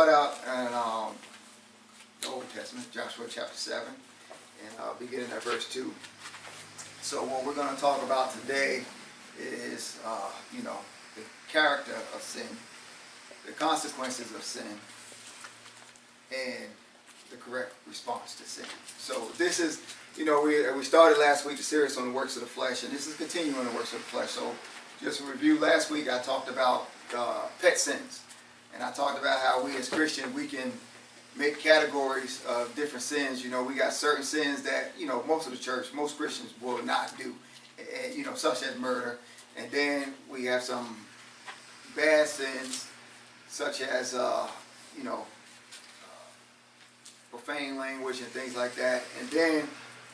start out in um, the Old Testament, Joshua chapter 7, and uh, beginning at verse 2. So what we're going to talk about today is, uh, you know, the character of sin, the consequences of sin, and the correct response to sin. So this is, you know, we, we started last week the series on the works of the flesh, and this is continuing on the works of the flesh. So just a review, last week I talked about uh, pet sins. And I talked about how we as Christians, we can make categories of different sins. You know, we got certain sins that, you know, most of the church, most Christians will not do, and, you know, such as murder. And then we have some bad sins, such as, uh, you know, profane language and things like that. And then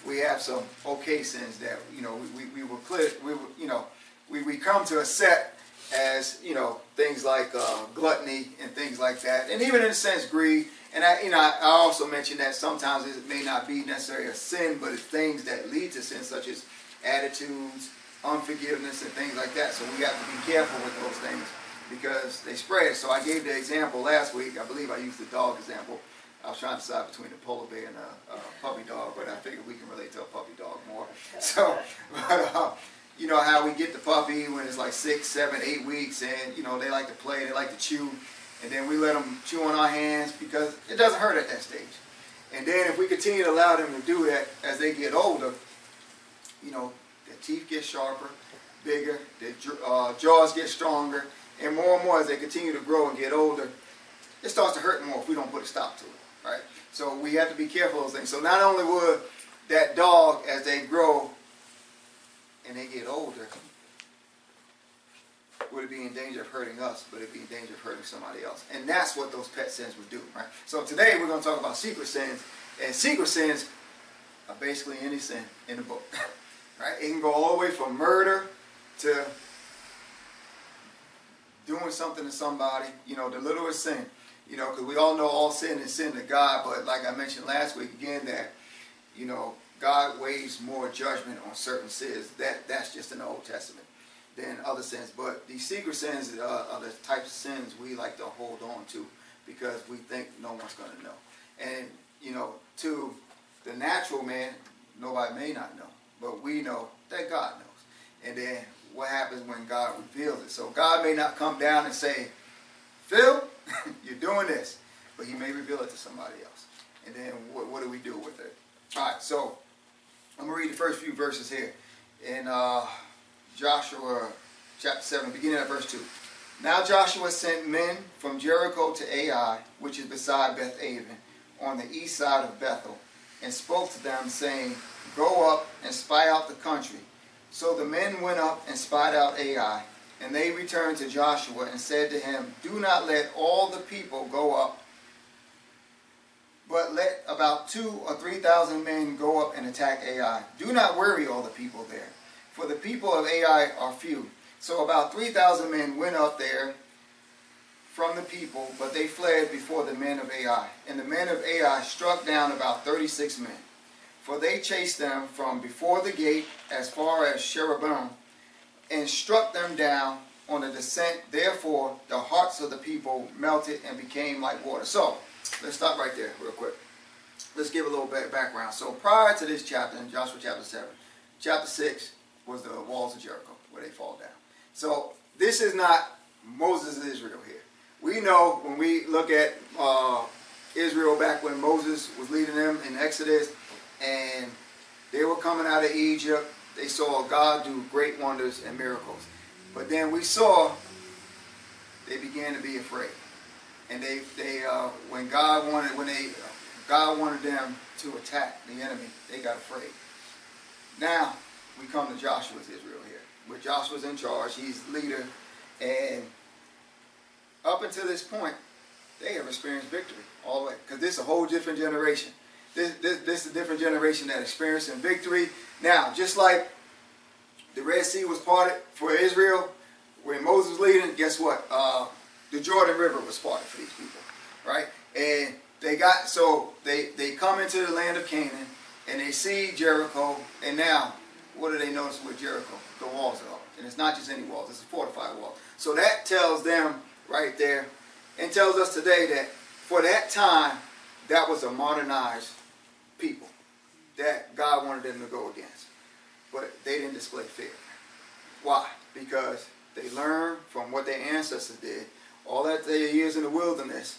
we have some okay sins that, you know, we, we, we will clear, we, you know, we, we come to accept as, you know, things like uh, gluttony and things like that. And even in a sense, greed. And I, you know, I also mentioned that sometimes it may not be necessarily a sin, but it's things that lead to sin, such as attitudes, unforgiveness, and things like that. So we have to be careful with those things because they spread. So I gave the example last week. I believe I used the dog example. I was trying to decide between a polar bear and a, a puppy dog, but I figured we can relate to a puppy dog more. So, but, uh, you know how we get the puppy when it's like six, seven, eight weeks, and you know they like to play, they like to chew, and then we let them chew on our hands because it doesn't hurt at that stage. And then if we continue to allow them to do that as they get older, you know their teeth get sharper, bigger, their uh, jaws get stronger, and more and more as they continue to grow and get older, it starts to hurt more if we don't put a stop to it, right? So we have to be careful of those things. So not only would that dog, as they grow, and they get older, would it be in danger of hurting us, but it'd be in danger of hurting somebody else. And that's what those pet sins would do, right? So today we're going to talk about secret sins, and secret sins are basically any sin in the book, right? It can go all the way from murder to doing something to somebody, you know, the littlest sin, you know, because we all know all sin is sin to God, but like I mentioned last week again, that, you know, God weighs more judgment on certain sins. That that's just in the Old Testament than other sins. But these secret sins uh, are the types of sins we like to hold on to because we think no one's going to know. And you know, to the natural man, nobody may not know, but we know that God knows. And then what happens when God reveals it? So God may not come down and say, "Phil, you're doing this," but He may reveal it to somebody else. And then what, what do we do with it? All right, so I'm going to read the first few verses here in uh, Joshua chapter 7, beginning at verse 2. Now Joshua sent men from Jericho to Ai, which is beside Beth Aven, on the east side of Bethel, and spoke to them, saying, Go up and spy out the country. So the men went up and spied out Ai, and they returned to Joshua and said to him, Do not let all the people go up but let about two or three thousand men go up and attack Ai. Do not worry all the people there, for the people of Ai are few. So about three thousand men went up there from the people, but they fled before the men of Ai. And the men of Ai struck down about thirty-six men, for they chased them from before the gate as far as Shebarim, and struck them down on the descent. Therefore the hearts of the people melted and became like water. So let's stop right there real quick. Let's give a little background. So prior to this chapter, in Joshua chapter 7, chapter 6 was the walls of Jericho, where they fall down. So this is not Moses' Israel here. We know when we look at uh, Israel back when Moses was leading them in Exodus, and they were coming out of Egypt, they saw God do great wonders and miracles. But then we saw they began to be afraid and they they uh, when God wanted when they God wanted them to attack the enemy, they got afraid. Now we come to Joshua's Israel here, where Joshua's in charge. He's leader, and up until this point, they have experienced victory all the way. Because this is a whole different generation. This, this, this is a different generation that experienced experiencing victory. Now, just like the Red Sea was parted for Israel, when Moses was leading, guess what? Uh, the Jordan River was parted for these people, right? And they got so they they come into the land of Canaan and they see Jericho, and now what do they notice with Jericho? The walls are up. And it's not just any walls, it's a fortified wall. So that tells them right there, and tells us today that for that time, that was a modernized people that God wanted them to go against. But they didn't display fear. Why? Because they learned from what their ancestors did, all that their years in the wilderness,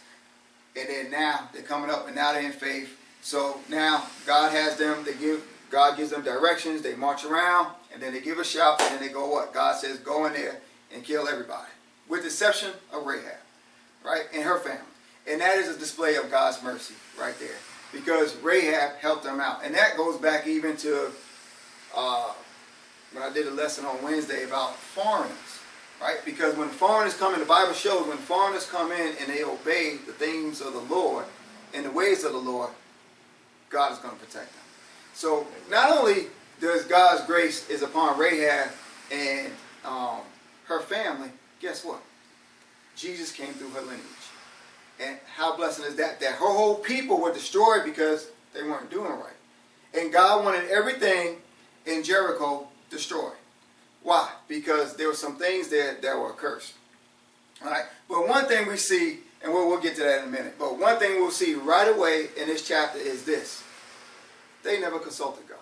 and then now they're coming up and now they're in faith. So now God has them, they give God gives them directions, they march around, and then they give a shout, and then they go what? God says, go in there and kill everybody. With the exception of Rahab, right? And her family. And that is a display of God's mercy right there. Because Rahab helped them out. And that goes back even to uh, when I did a lesson on Wednesday about foreigners. Right? Because when foreigners come in, the Bible shows when foreigners come in and they obey the things of the Lord and the ways of the Lord, God is going to protect them. So not only does God's grace is upon Rahab and um, her family, guess what? Jesus came through her lineage. And how blessing is that? That her whole people were destroyed because they weren't doing right. And God wanted everything in Jericho destroyed. Why? Because there were some things there that were cursed. All right. But one thing we see, and we'll, we'll get to that in a minute, but one thing we'll see right away in this chapter is this they never consulted God.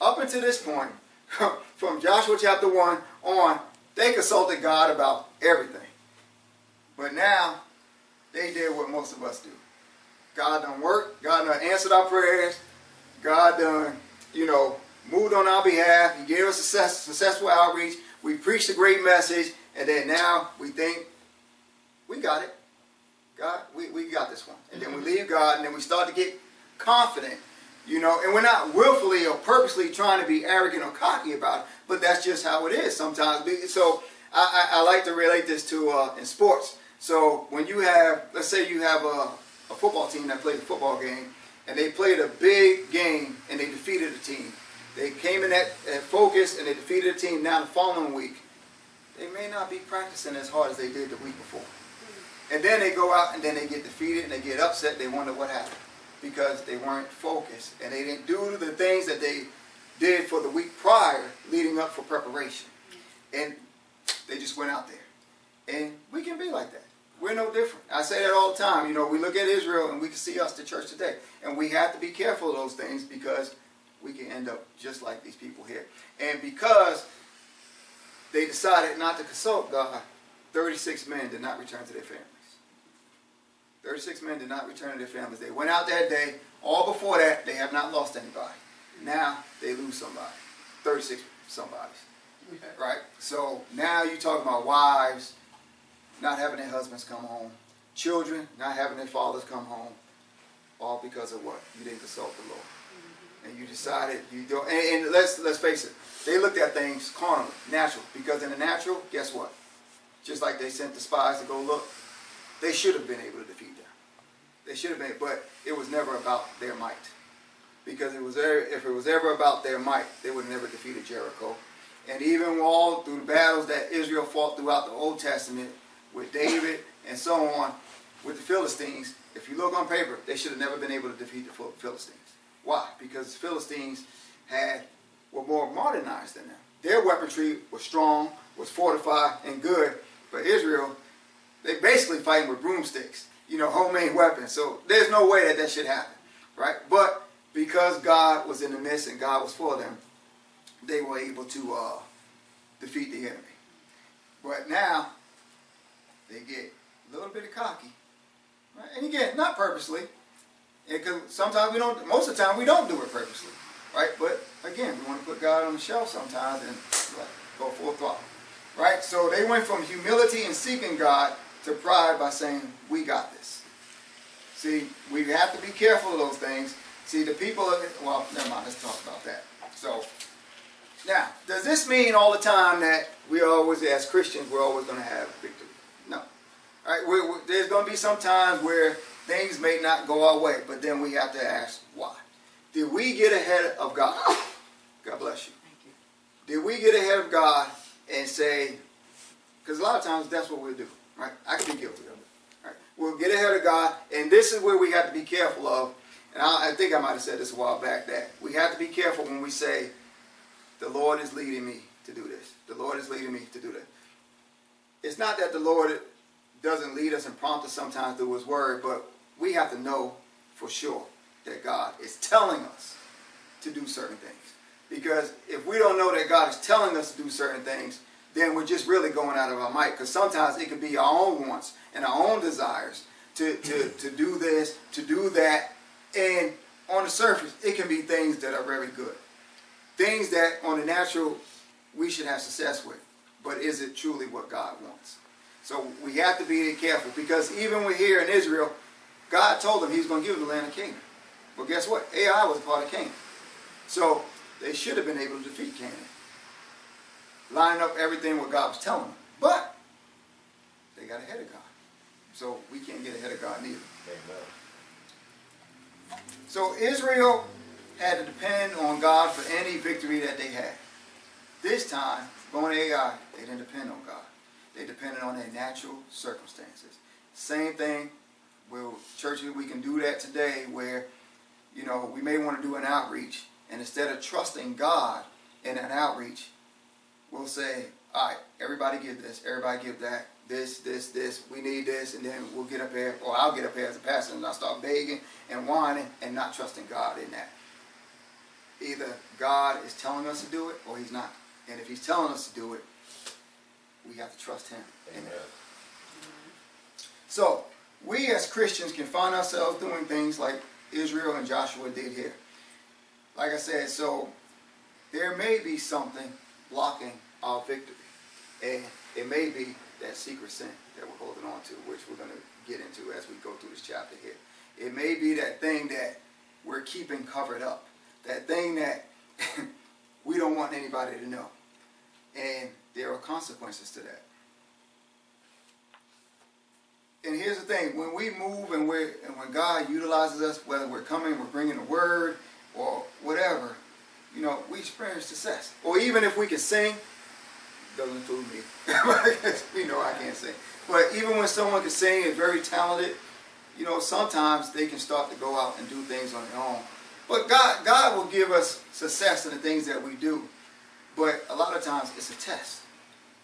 Up until this point, from Joshua chapter 1 on, they consulted God about everything. But now, they did what most of us do. God done worked. God done answered our prayers. God done, you know, moved on our behalf. He gave us a success, successful outreach. We preached a great message. And then now we think, we got it. God, we, we got this one. And then we leave God and then we start to get confident you know, and we're not willfully or purposely trying to be arrogant or cocky about it, but that's just how it is sometimes. So I, I, I like to relate this to uh, in sports. So when you have, let's say you have a, a football team that played a football game, and they played a big game and they defeated a team. They came in that, that focus and they defeated a team. Now the following week, they may not be practicing as hard as they did the week before. Hmm. And then they go out and then they get defeated and they get upset. They wonder what happened because they weren't focused and they didn't do the things that they did for the week prior leading up for preparation. Hmm. And they just went out there. And we can be like that. We're no different. I say that all the time. You know, we look at Israel and we can see us, the church today. And we have to be careful of those things because we can end up just like these people here. And because they decided not to consult God, 36 men did not return to their families. 36 men did not return to their families. They went out that day. All before that, they have not lost anybody. Now they lose somebody. 36 somebodies. Right? So now you talk about wives not having their husbands come home, children not having their fathers come home, all because of what? You didn't consult the Lord. And you decided you don't and, and let's let's face it, they looked at things carnally, natural. Because in the natural, guess what? Just like they sent the spies to go look, they should have been able to defeat them. They should have been, but it was never about their might. Because it was if it was ever about their might, they would have never defeated Jericho. And even all through the battles that Israel fought throughout the Old Testament with David and so on, with the Philistines, if you look on paper, they should have never been able to defeat the Philistines. Why? Because the Philistines had were more modernized than them. Their weaponry was strong, was fortified, and good. But Israel they basically fighting with broomsticks, you know, homemade weapons. So there's no way that that should happen, right? But because God was in the midst and God was for them, they were able to uh, defeat the enemy. But now they get a little bit of cocky, right? And again, not purposely, because sometimes we don't. Most of the time, we don't do it purposely, right? But again, we want to put God on the shelf sometimes and like, go full throttle, right? So they went from humility and seeking God to pride by saying, we got this. See, we have to be careful of those things. See, the people, of, well, never mind, let's talk about that. So, now, does this mean all the time that we always, as Christians, we're always going to have victory? No. All right, we're, we're, there's going to be some times where things may not go our way, but then we have to ask why. Did we get ahead of God? God bless you. you. Did we get ahead of God and say, because a lot of times that's what we do. Right? I can be guilty of it. Right? We'll get ahead of God, and this is where we have to be careful of. And I, I think I might have said this a while back that we have to be careful when we say, "The Lord Lord is leading me to do this. The Lord is leading me to do that. It's not that the Lord doesn't lead us and prompt us sometimes through His Word, but we have to know for sure that God is telling us to do certain things. Because if we don't know that God is telling us to do certain things, then we're just really going out of our might. Because sometimes it could be our own wants and our own desires to, to, to do this, to do that. And on the surface, it can be things that are very good. Things that on the natural we should have success with. But is it truly what God wants? So we have to be careful because even we're here in Israel, God told them he was going to give them the land of Canaan. Well, guess what? Ai was part of Canaan. So they should have been able to defeat Canaan. Lining up everything what God was telling them. But they got ahead of God. So we can't get ahead of God neither. Amen. So Israel had to depend on God for any victory that they had. This time, going to Ai, they didn't depend on God. They depended on their natural circumstances. Same thing, well, churches, we can do that today where, you know, we may want to do an outreach, and instead of trusting God in an outreach, we'll say, all right, everybody give this, everybody give that, this, this, this, we need this, and then we'll get up here, or I'll get up here as a pastor and I'll start begging and whining and not trusting God in that. Either God is telling us to do it or he's not. And if he's telling us to do it, we have to trust him. Amen. So, we as Christians can find ourselves doing things like Israel and Joshua did here. Like I said, so there may be something blocking our victory. And it may be that secret sin that we're holding on to, which we're going to get into as we go through this chapter here. It may be that thing that we're keeping covered up, that thing that we don't want anybody to know. And there are consequences to that. And here's the thing: when we move and we and when God utilizes us, whether we're coming, we're bringing a word, or whatever, you know, we experience success. Or even if we can sing, doesn't include me. you know, I can't sing. But even when someone can sing and very talented, you know, sometimes they can start to go out and do things on their own. But God, God will give us success in the things that we do. But a lot of times it's a test.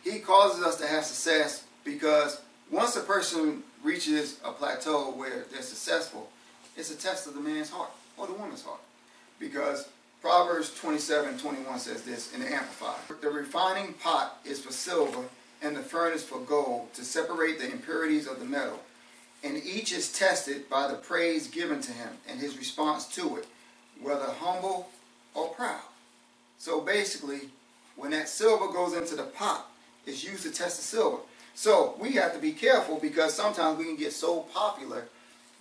He causes us to have success because once a person reaches a plateau where they're successful, it's a test of the man's heart or the woman's heart. Because Proverbs 27 21 says this in the Amplified. The refining pot is for silver and the furnace for gold to separate the impurities of the metal. And each is tested by the praise given to him and his response to it, whether humble or proud. So basically, when that silver goes into the pot, it's used to test the silver. So we have to be careful because sometimes we can get so popular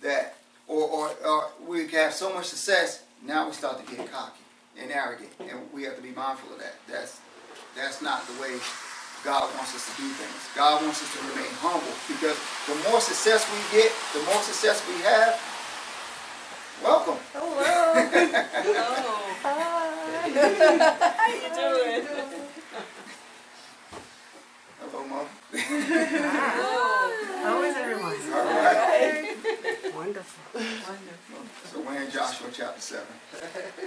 that, or, or, or we have so much success, now we start to get cocky and arrogant, and we have to be mindful of that. That's that's not the way God wants us to do things. God wants us to remain humble because the more success we get, the more success we have. Welcome. Hello. Hello. Hi. How you doing? Hello, Mom. Hello. How is everyone? All right. Wonderful. Wonderful. So we're in Joshua chapter 7.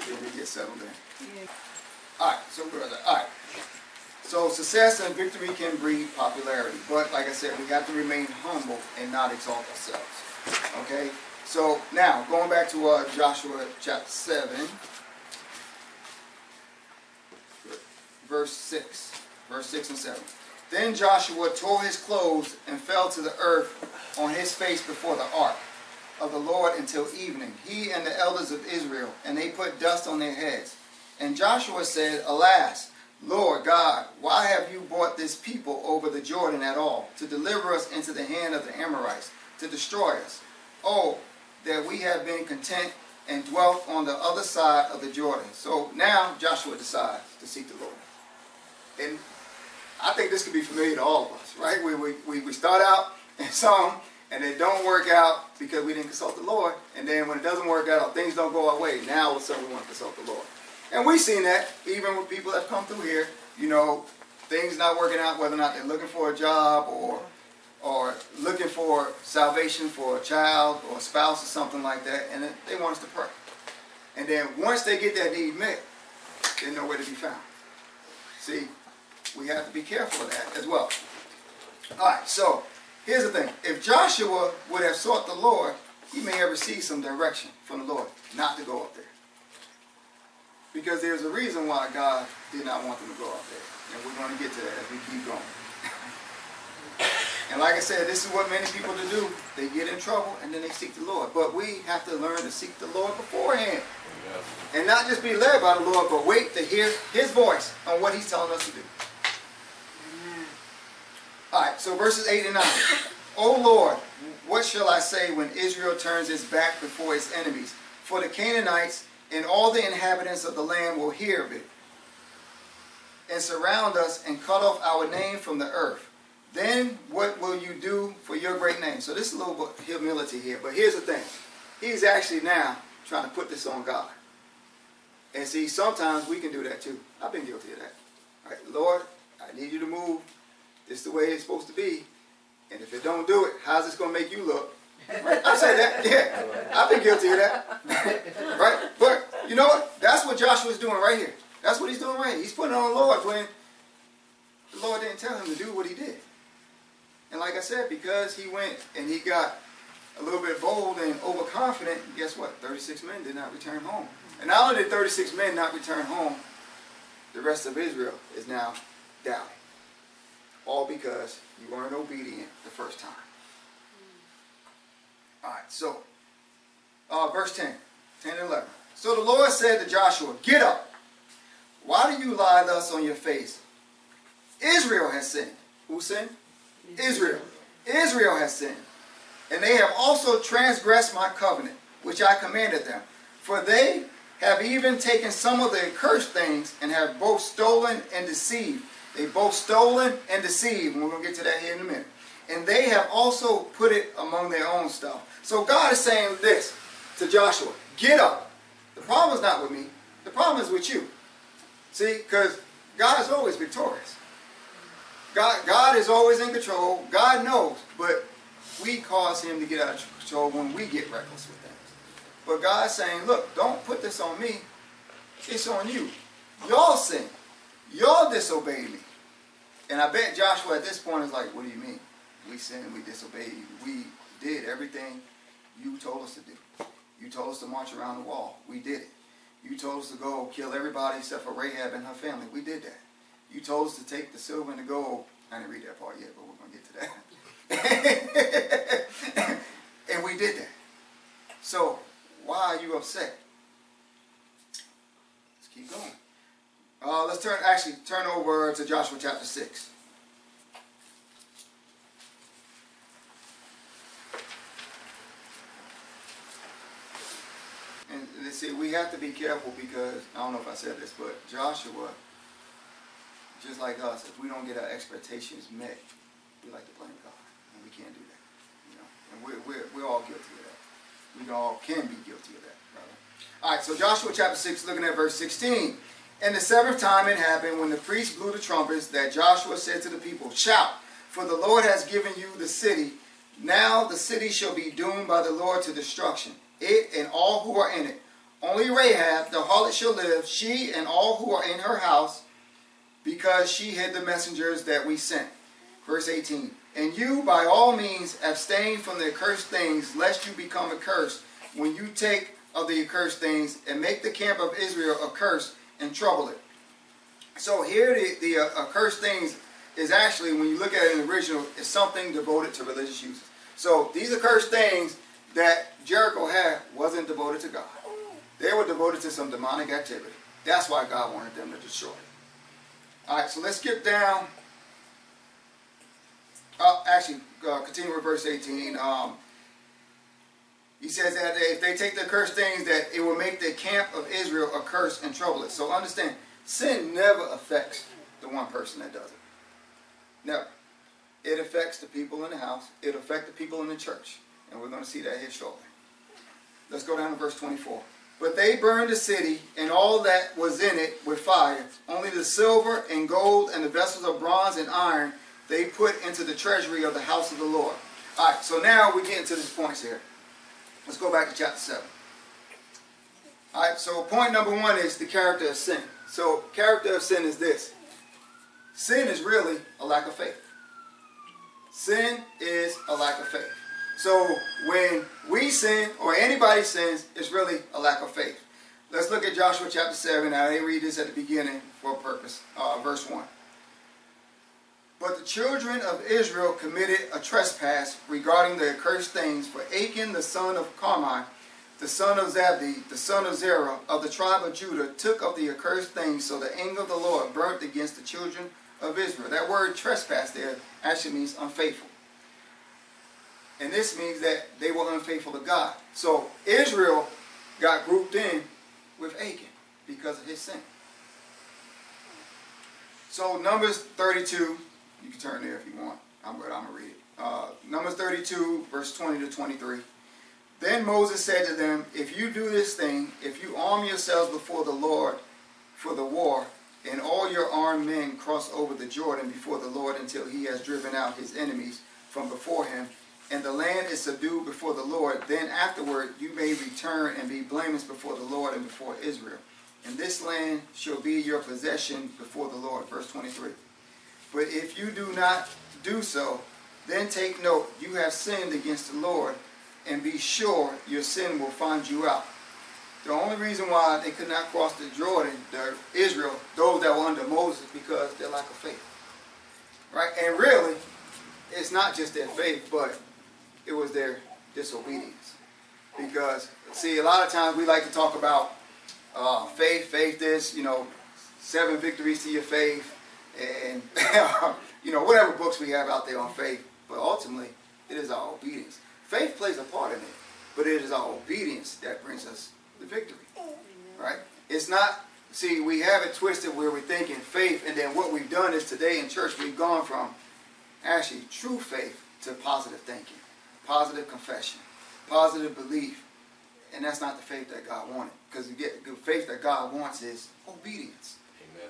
Here we get settled in. All right, so brother, all right. So success and victory can breed popularity, but like I said, we have to remain humble and not exalt ourselves. Okay. So now going back to uh, Joshua chapter seven, verse six, verse six and seven. Then Joshua tore his clothes and fell to the earth on his face before the ark of the Lord until evening, he and the elders of Israel, and they put dust on their heads. And Joshua said, Alas, Lord God, why have you brought this people over the Jordan at all, to deliver us into the hand of the Amorites, to destroy us? Oh, that we have been content and dwelt on the other side of the Jordan. So now Joshua decides to seek the Lord. And I think this could be familiar to all of us, right? We, we, we start out in some and it don't work out because we didn't consult the Lord. And then when it doesn't work out, things don't go our way. Now all of a sudden we want to consult the Lord. And we've seen that even with people that come through here, you know, things not working out, whether or not they're looking for a job or or looking for salvation for a child or a spouse or something like that, and they want us to pray. And then once they get that need met, they're nowhere to be found. See, we have to be careful of that as well. All right, so here's the thing. If Joshua would have sought the Lord, he may have received some direction from the Lord not to go up there. Because there's a reason why God did not want them to go up there. And we're going to get to that as we keep going. and like I said, this is what many people do. They get in trouble and then they seek the Lord. But we have to learn to seek the Lord beforehand. And not just be led by the Lord, but wait to hear his voice on what he's telling us to do. All right, so verses 8 and 9. O Lord, what shall I say when Israel turns its back before its enemies? For the Canaanites and all the inhabitants of the land will hear of it and surround us and cut off our name from the earth. Then what will you do for your great name? So this is a little bit humility here, but here's the thing. He's actually now trying to put this on God. And see, sometimes we can do that too. I've been guilty of that. All right, Lord, I need you to move. This is the way it's supposed to be. And if it don't do it, how's this to make you look? Right? I say that. Yeah. I've been guilty of that. right? But you know what? That's what Joshua's doing right here. That's what he's doing right here. He's putting on the Lord when the Lord didn't tell him to do what he did. And like I said, because he went and he got a little bit bold and overconfident, guess what? 36 men did not return home. And not only did 36 men not return home, the rest of Israel is now doubting. All because you weren't obedient the first time. All right, so uh, verse 10, 10 and 11. So the Lord said to Joshua, Get up. Why do you lie thus on your face? Israel has sinned. Who sinned? Israel. Israel has sinned. And they have also transgressed my covenant, which I commanded them. For they have even taken some of the accursed things and have both stolen and deceived. They both stolen and deceived. And we're going to get to that here in a minute. And they have also put it among their own stuff. So God is saying this to Joshua. Get up. The problem is not with me. The problem is with you. See, because God is always victorious. God, God is always in control. God knows. But we cause him to get out of control when we get reckless with things. But God's saying, look, don't put this on me. It's on you. Y'all sin. Y'all disobeyed me. And I bet Joshua at this point is like, what do you mean? We sinned, we disobeyed you. We did everything you told us to do. You told us to march around the wall. We did it. You told us to go kill everybody except for Rahab and her family. We did that. You told us to take the silver and the gold. I didn't read that part yet, but we're going to get to that. and we did that. So, why are you upset? Let's keep going. Uh, let's turn, actually, turn over to Joshua chapter 6. And let's see, we have to be careful because, I don't know if I said this, but Joshua, just like us, if we don't get our expectations met, we like to blame God. And we can't do that. You know? And we're, we're, we're all guilty of that. We all can be guilty of that, brother. All right, so Joshua chapter 6, looking at verse 16. And the seventh time it happened, when the priest blew the trumpets, that Joshua said to the people, Shout, for the Lord has given you the city. Now the city shall be doomed by the Lord to destruction, it and all who are in it. Only Rahab, the harlot, shall live, she and all who are in her house, because she hid the messengers that we sent. Verse 18. And you, by all means, abstain from the accursed things, lest you become accursed when you take of the accursed things and make the camp of Israel accursed and trouble it. So here the, the uh, accursed things is actually, when you look at it in the original, is something devoted to religious uses. So these accursed things that Jericho had wasn't devoted to God. They were devoted to some demonic activity. That's why God wanted them to destroy it. All right, so let's skip down. Uh, actually, uh, continue with verse 18. Um, he says that if they take the cursed things, that it will make the camp of Israel a curse and trouble it. So understand, sin never affects the one person that does it. Never. It affects the people in the house. It affects the people in the church. And we're going to see that here shortly. Let's go down to verse 24. But they burned the city and all that was in it with fire. Only the silver and gold and the vessels of bronze and iron they put into the treasury of the house of the Lord. All right, so now we get into these points here. Let's go back to chapter 7. All right, so point number one is the character of sin. So, character of sin is this sin is really a lack of faith. Sin is a lack of faith. So when we sin or anybody sins, it's really a lack of faith. Let's look at Joshua chapter 7. I didn't read this at the beginning for a purpose. Uh, verse 1. But the children of Israel committed a trespass regarding the accursed things, for Achan the son of Carmi, the son of Zabdi, the son of Zerah, of the tribe of Judah, took of the accursed things, so the anger of the Lord burnt against the children of Israel. That word trespass there actually means unfaithful. And this means that they were unfaithful to God. So Israel got grouped in with Achan because of his sin. So Numbers 32, you can turn there if you want. I'm, but I'm going to read it. Uh, Numbers 32, verse 20 to 23. Then Moses said to them, If you do this thing, if you arm yourselves before the Lord for the war, and all your armed men cross over the Jordan before the Lord until he has driven out his enemies from before him, and the land is subdued before the Lord, then afterward you may return and be blameless before the Lord and before Israel. And this land shall be your possession before the Lord. Verse 23. But if you do not do so, then take note, you have sinned against the Lord, and be sure your sin will find you out. The only reason why they could not cross the Jordan, the Israel, those that were under Moses, because their lack of faith. Right? And really, it's not just their faith, but it was their disobedience. Because, see, a lot of times we like to talk about uh, faith, faith this, you know, seven victories to your faith, and, you know, whatever books we have out there on faith. But ultimately, it is our obedience. Faith plays a part in it, but it is our obedience that brings us the victory. Right? It's not, see, we have it twisted where we're thinking faith, and then what we've done is today in church, we've gone from actually true faith to positive thinking, positive confession, positive belief. And that's not the faith that God wanted. Because the faith that God wants is obedience.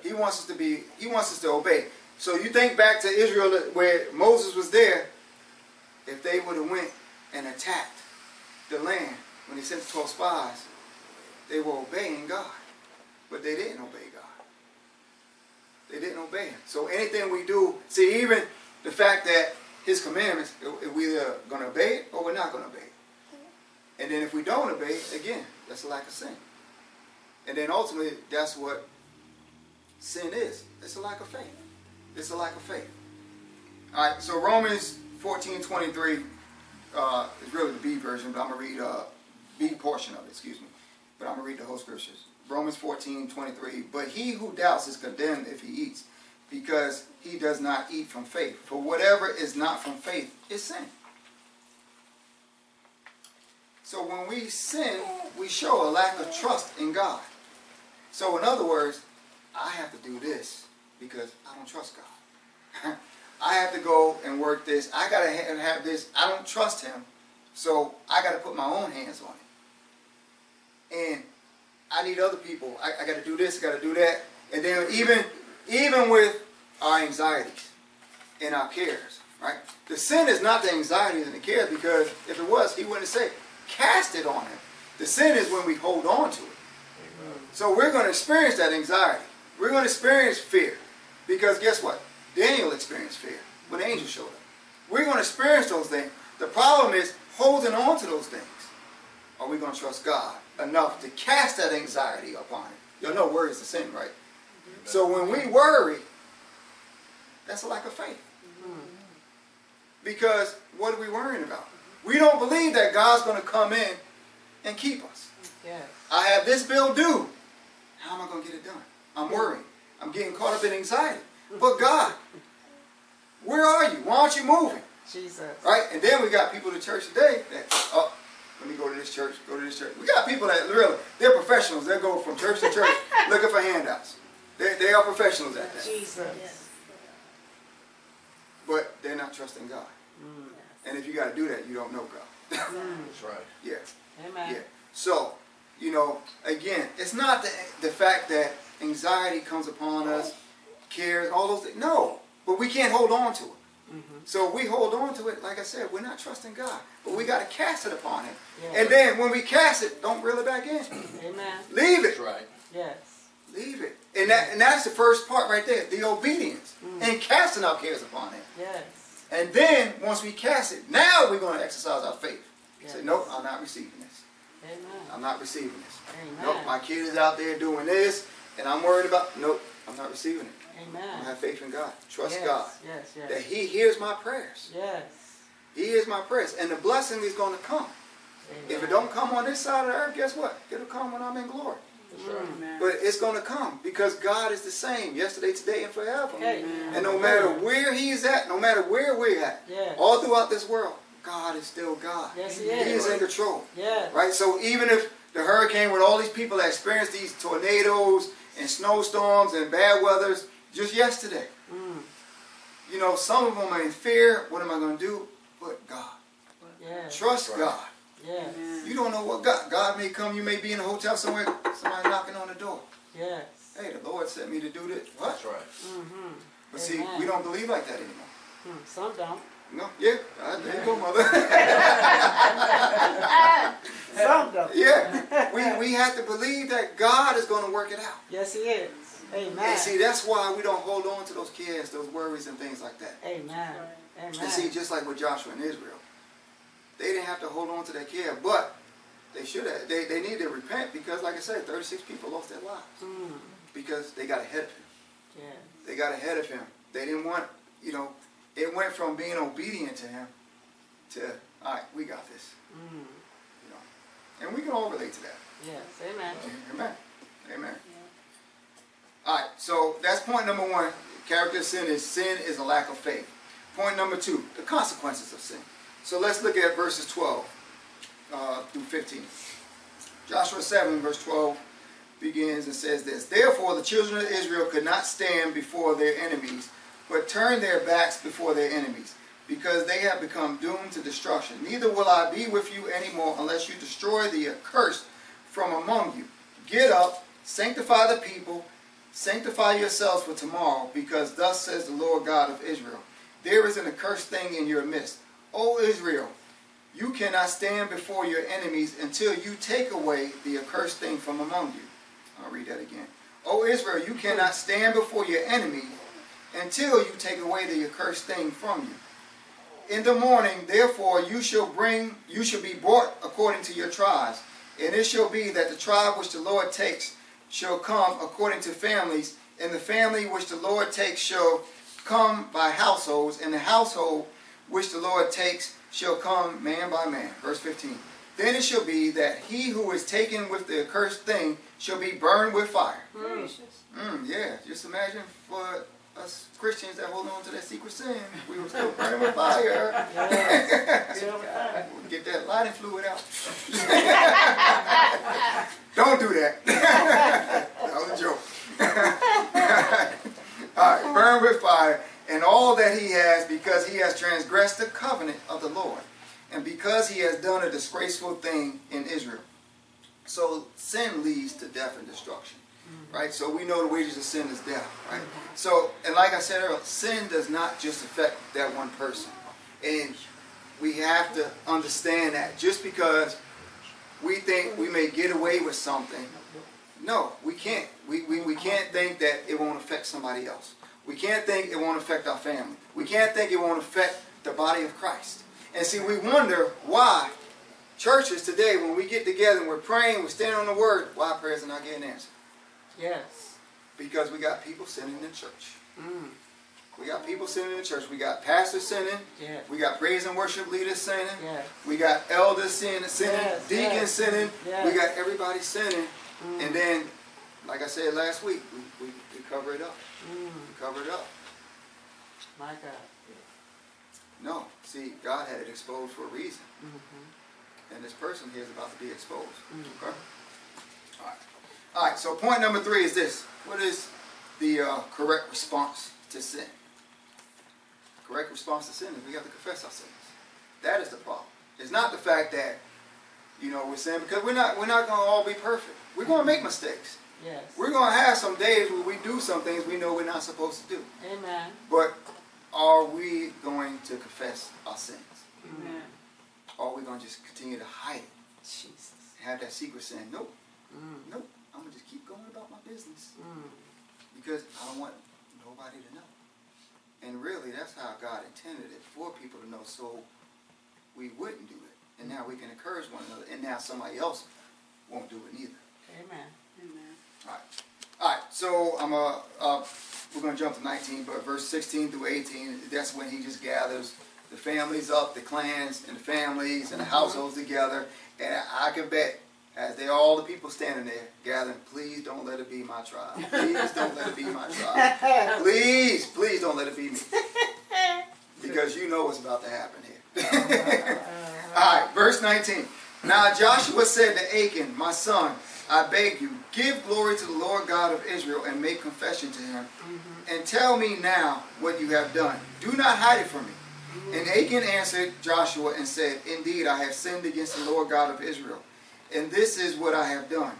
He wants us to be, he wants us to obey. So you think back to Israel where Moses was there, if they would have went and attacked the land when he sent the 12 spies, they were obeying God. But they didn't obey God. They didn't obey him. So anything we do, see even the fact that his commandments, we're either going to obey it or we're not going to obey it. And then if we don't obey again, that's a lack of sin. And then ultimately, that's what sin is. It's a lack of faith. It's a lack of faith. All right, so Romans 14, 23 uh, is really the B version, but I'm going to read uh, B portion of it, excuse me. But I'm going to read the whole scriptures. Romans 14, 23. But he who doubts is condemned if he eats, because he does not eat from faith. For whatever is not from faith is sin. So when we sin, we show a lack of trust in God. So in other words, I have to do this because I don't trust God. I have to go and work this. I got to have this. I don't trust him. So I got to put my own hands on it. And I need other people. I, I got to do this. I got to do that. And then even, even with our anxieties and our cares, right? The sin is not the anxieties and the cares because if it was, he wouldn't say, cast it on him. The sin is when we hold on to it. Amen. So we're going to experience that anxiety. We're going to experience fear. Because guess what? Daniel experienced fear when the angel showed up. We're going to experience those things. The problem is holding on to those things. Are we going to trust God enough to cast that anxiety upon Him? Y'all know worry is a sin, right? Mm-hmm. So when we worry, that's a lack of faith. Mm-hmm. Because what are we worrying about? We don't believe that God's going to come in and keep us. Yes. I have this bill due. How am I going to get it done? I'm worrying. I'm getting caught up in anxiety. But God, where are you? Why aren't you moving? Jesus. Right? And then we got people in church today that, oh, let me go to this church, go to this church. We got people that really, they're professionals. They go from church to church looking for handouts. They, they are professionals at that. Jesus. But they're not trusting God. Mm. And if you got to do that, you don't know God. That's right. Yeah. Amen. Yeah. So, you know, again, it's not the, the fact that anxiety comes upon us cares, all those things. No, but we can't hold on to it. Mm-hmm. So we hold on to it, like I said, we're not trusting God. But we got to cast it upon Him. And then when we cast it, don't reel it back in. Amen. Leave it. That's right. Yes. Leave it. And that and that's the first part right there, the obedience. Mm. And casting our cares upon him. Yes. And then once we cast it, now we're going to exercise our faith. yes. Say, nope, I'm not receiving this. Amen. I'm not receiving this. Amen. Nope, my kid is out there doing this, and I'm worried about. Nope, I'm not receiving it. Amen. I have faith in God. Trust yes. God Yes, yes. that He hears my prayers. yes. He hears my prayers, and the blessing is going to come. If it don't come on this side of the earth, guess what? It'll come when I'm in glory. Mm. But it's going to come because God is the same yesterday, today, and forever. Amen. And no matter where He's at, no matter where we're at, Yes. all throughout this world, God is still God. Yes, he He is. is in control. Yes. Right? So even if the hurricane with all these people that experienced these tornadoes and snowstorms and bad weathers just yesterday, Mm. you know, some of them are in fear. What am I going to do? But God. Yes. Trust Right. God. Yes. You don't know what God. God may come. You may be in a hotel somewhere. Somebody knocking on the door. Yes. Hey, the Lord sent me to do this. What? That's right. Mm-hmm. But see, we don't believe like that anymore. Hmm. Some don't. No, yeah, there you go, mother. Yeah, we, we have to believe that God is going to work it out. Yes, he is. Amen. And see, that's why we don't hold on to those cares, those worries, and things like that. Amen. Amen. And see, just like with Joshua and Israel, they didn't have to hold on to their care, but they should have. They, they need to repent because, like I said, 36 people lost their lives Mm. because they got ahead of him. Yeah. They got ahead of him. They didn't want, you know, it went from being obedient to him to, all right, we got this. Mm. You know, and we can all relate to that. Yes. Amen. Amen. Amen. All right, so that's point number one. Character of sin is sin is a lack of faith. Point number two, the consequences of sin. So let's look at verses 12 uh, through 15. Joshua 7, verse 12 begins and says this Therefore, the children of Israel could not stand before their enemies, but turn their backs before their enemies, because they have become doomed to destruction. Neither will I be with you anymore unless you destroy the accursed from among you. Get up, sanctify the people, sanctify yourselves for tomorrow, because thus says the Lord God of Israel There is an accursed thing in your midst. O Israel, you cannot stand before your enemies until you take away the accursed thing from among you. I'll read that again. O Israel, you cannot stand before your enemy until you take away the accursed thing from you. In the morning, therefore, you shall bring, you shall be brought according to your tribes, and it shall be that the tribe which the Lord takes shall come according to families, and the family which the Lord takes shall come by households, and the household which the Lord takes shall come man by man. Verse 15. Then it shall be that he who is taken with the accursed thing shall be burned with fire. Mm, yeah, just imagine for us Christians that hold on to that secret sin, we were still burning with fire. Yes. Silver get that lighting fluid out. Don't do that. that was a joke. all right, burn with fire, and all that he has, because he has transgressed the covenant of the Lord, and because he has done a disgraceful thing in Israel. So sin leads to death and destruction. Right? So we know the wages of sin is death, right? Mm-hmm. So, and like I said earlier, sin does not just affect that one person. And we have to understand that just because we think we may get away with something, no, we can't. We, we, we can't think that it won't affect somebody else. We can't think it won't affect our family. We can't think it won't affect the body of Christ. And see, we wonder why churches today, when we get together and we're praying, we're standing on the word, why prayers are not getting answered. Yes. Because we got people sinning in church. Mm. We got people sinning in church. We got pastors sinning. Yes. We got praise and worship leaders sinning. Yes. We got elders sinning, sinning Yes, deacons yes, sinning. yes. We got everybody sinning. Mm. And then, like I said last week, we, we, we cover it up. Mm. We cover it up. My God. No. See, God had it exposed for a reason. Mm-hmm. And this person here is about to be exposed. Mm. Okay? All right. All right, so point number three is this. What is the uh, correct response to sin? Correct response to sin is we have to confess our sins. That is the problem. It's not the fact that, you know, we're saying because we're not we're not gonna all be perfect. We're gonna make mistakes. Yes. We're gonna have some days where we do some things we know we're not supposed to do. Amen. But are we going to confess our sins? Amen. Or are we gonna just continue to hide it? Jesus. Have that secret sin? Nope. Mm. Nope, I'm gonna just keep going about my business Mm. because I don't want nobody to know. And really, that's how God intended it for people to know, so we wouldn't do it. And now we can encourage one another, and now somebody else won't do it either. Amen. Amen. Alright, alright, so I'm uh, uh, we're gonna jump to 19, but verse 16 through 18, that's when he just gathers the families up, the clans and the families and the households together. And I can bet, as they all the people standing there gathering, please don't let it be my tribe. Please don't let it be my tribe. Please, please don't let it be me. Because you know what's about to happen here. Uh-huh. Alright, verse 19. Now Joshua said to Achan, my son, I beg you, give glory to the Lord God of Israel and make confession to him. Mm-hmm. And tell me now what you have done. Do not hide it from me. And mm-hmm. Achan answered Joshua and said, Indeed, I have sinned against the Lord God of Israel. And this is what I have done.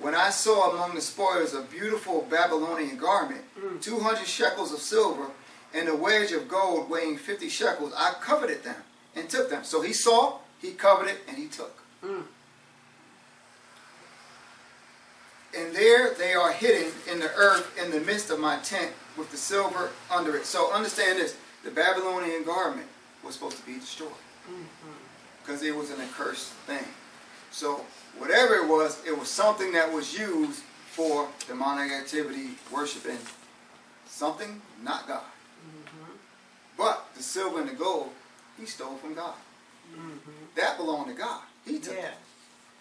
When I saw among the spoils a beautiful Babylonian garment, 200 shekels of silver, and a wedge of gold weighing 50 shekels, I coveted them and took them. So he saw, he coveted, and he took. Mm. And there they are hidden in the earth in the midst of my tent with the silver under it. So understand this the Babylonian garment was supposed to be destroyed because it was an accursed thing. So whatever it was, it was something that was used for demonic activity, worshiping something, not God. Mm-hmm. But the silver and the gold, he stole from God. Mm-hmm. That belonged to God. He took Yeah. it.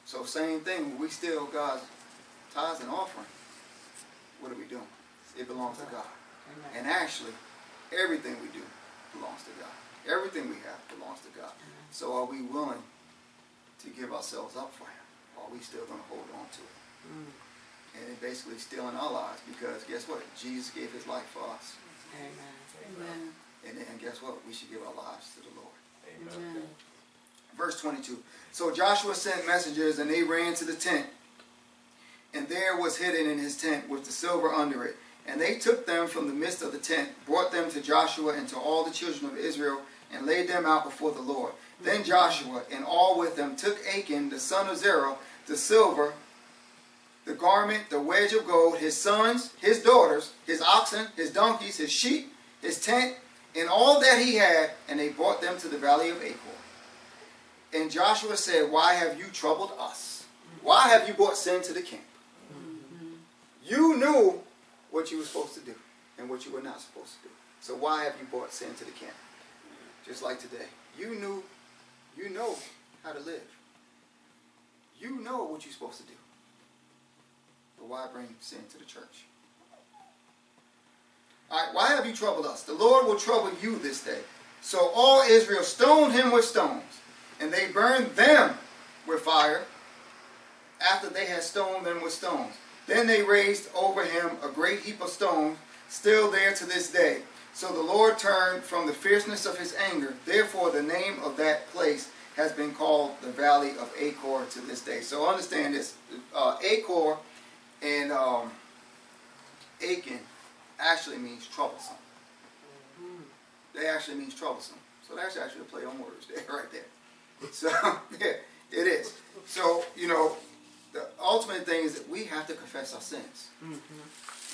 So same thing, we steal God's tithes and offering, what are we doing? It belongs to God. Amen. And actually, everything we do belongs to God. Everything we have belongs to God. So are we willing to give ourselves up for Him? Or are we still going to hold on to it? Mm. And it basically stealing our lives because guess what? Jesus gave His life for us. Amen. Amen. And then guess what? We should give our lives to the Lord. Amen. Verse 22. So Joshua sent messengers, and they ran to the tent. And there was hidden in his tent with the silver under it. And they took them from the midst of the tent, brought them to Joshua and to all the children of Israel, and laid them out before the Lord. Then Joshua and all with them took Achan, the son of Zerah, the silver, the garment, the wedge of gold, his sons, his daughters, his oxen, his donkeys, his sheep, his tent, and all that he had, and they brought them to the valley of Achor. And Joshua said, Why have you troubled us? Why have you brought sin to the camp? You knew what you were supposed to do and what you were not supposed to do. So why have you brought sin to the camp? Just like today. You knew, you know how to live. You know what you're supposed to do. But why bring sin to the church? All right, why have you troubled us? The Lord will trouble you this day. So all Israel stoned him with stones, and they burned them with fire after they had stoned them with stones. Then they raised over him a great heap of stones, still there to this day. So the Lord turned from the fierceness of his anger. Therefore, the name of that place has been called the Valley of Achor to this day. So understand this: uh, Achor and um, Achan actually means troublesome. They actually means troublesome. So that's actually a play on words there, right there. So yeah, it is. So you know, the ultimate thing is that we have to confess our sins.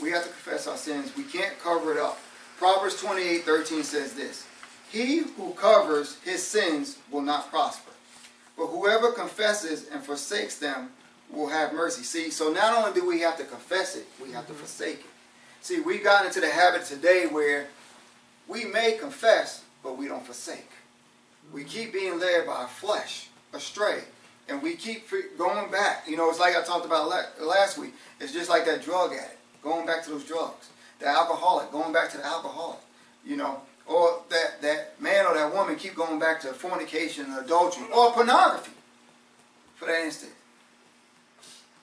We have to confess our sins. We can't cover it up. Proverbs 28, 13 says this. He who covers his sins will not prosper. But whoever confesses and forsakes them will have mercy. See, so not only do we have to confess it, we have to mm-hmm. forsake it. See, we got into the habit today where we may confess, but we don't forsake. We mm-hmm. keep being led by our flesh astray. And we keep going back. You know, it's like I talked about last week. It's just like that drug addict, going back to those drugs. The alcoholic, going back to the alcoholic. You know, or that, that man or that woman keep going back to fornication and adultery or pornography for that instant.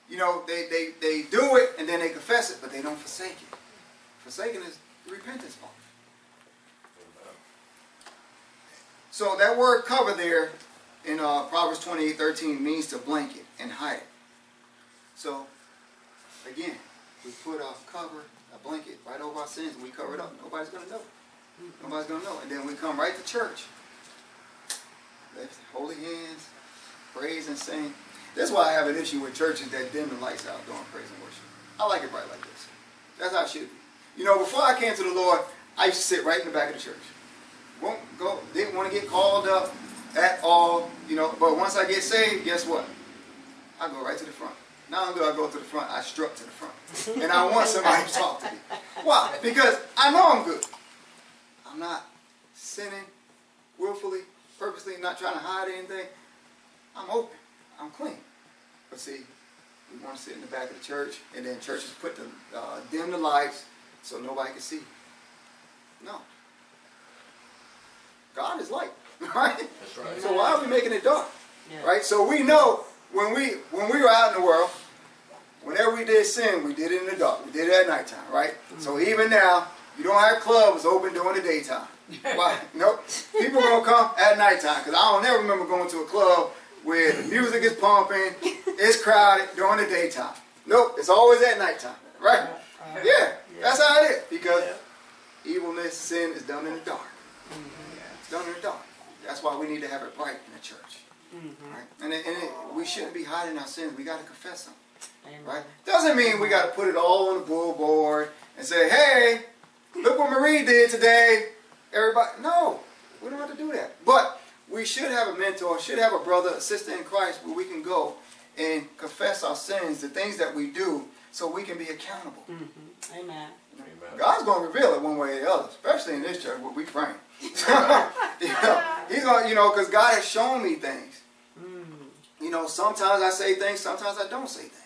You know, they, they, they do it and then they confess it, but they don't forsake it. Forsaking is repentance part. So that word cover there in uh, Proverbs 28, 13 means to blanket and hide it. So, again, we put our cover, blanket right over our sins and we cover it up. Nobody's going to know. Nobody's going to know. And then we come right to church. Lift holy hands, praise and sing. That's why I have an issue with churches that dim the lights out during praise and worship. I like it bright like this. That's how it should be. You know, before I came to the Lord, I used to sit right in the back of the church. Won't go, didn't want to get called up at all, you know. But once I get saved, guess what? I go right to the front. Not only do I go to the front, I strut to the front. And I want somebody to talk to me. Why? Because I know I'm good. I'm not sinning willfully, purposely, not trying to hide anything. I'm open. I'm clean. But see, we want to sit in the back of the church, and then churches put the uh, dim the lights so nobody can see. No. God is light, right? That's right. So why are we making it dark? Yeah. Right? So we know when we when we were out in the world, whenever we did sin, we did it in the dark. We did it at nighttime, right? So even now, you don't have clubs open during the daytime. Why? Nope. People gonna come at nighttime because I don't ever remember going to a club where the music is pumping, it's crowded during the daytime. Nope. It's always at nighttime, right? Uh, Yeah. That's how it is because evilness, sin is done in the dark. It's done in the dark. That's why we need to have it bright in the church. mhm. Right? And, it, and it, we shouldn't be hiding our sins. We got to confess them. Amen. Right? Doesn't mean we got to put it all on the billboard and say, "Hey, look what Marie did today." Everybody, no, we don't have to do that. But we should have a mentor, should have a brother, a sister in Christ, where we can go and confess our sins, the things that we do, so we can be accountable. Mhm. Amen. Amen. God's going to reveal it one way or the other, especially in this church where we pray. you know, he's going, you know, because God has shown me things. Mm. You know, sometimes I say things, sometimes I don't say things.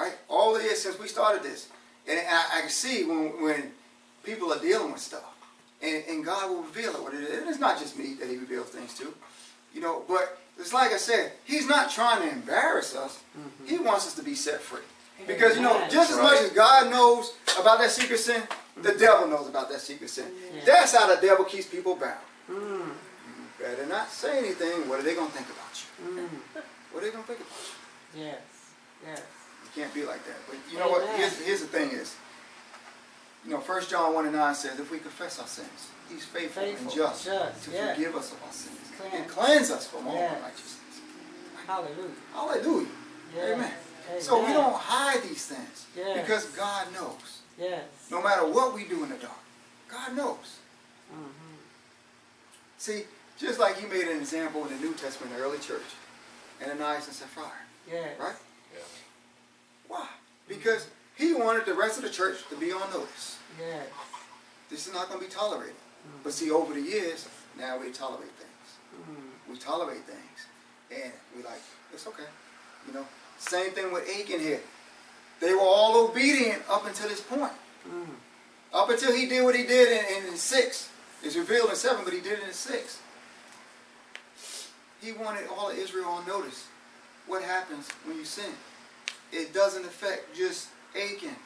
Right? All it is since we started this. And I, I can see when, when people are dealing with stuff. And, and God will reveal it what it is. And it's not just me that he reveals things to. You know, but it's like I said, he's not trying to embarrass us. He wants us to be set free. Because, you know, just as much as God knows about that secret sin, the devil knows about that secret sin. Yeah. That's how the devil keeps people bound. Mm. You better not say anything. What are they going to think about you? Mm. What are they going to think about you? Yes. Yes. You can't be like that. But you know what? Here's, here's the thing is, you know, 1 John 1 and 9 says, if we confess our sins, he's faithful, and just, just, to yeah. forgive us of our sins Cleanse. and cleanse us from all Yes. unrighteousness. Hallelujah. Hallelujah. Yes. Amen. So we don't hide these things Yes. because God knows. Yes. No matter what we do in the dark, God knows. Mhm. See, just like he made an example in the New Testament, the early church, Ananias and Sapphira, Yes. right? Yeah. Why? Because he wanted the rest of the church to be on notice. Yes. This is not going to be tolerated. But see, over the years, now we tolerate things. Mm. We tolerate things. And we like, it's okay. You know, same thing with Achan here. They were all obedient up until this point. Mm. Up until he did what he did in, in, in 6. It's revealed in 7, but he did it in 6. He wanted all of Israel on notice. What happens when you sin? It doesn't affect just Achan.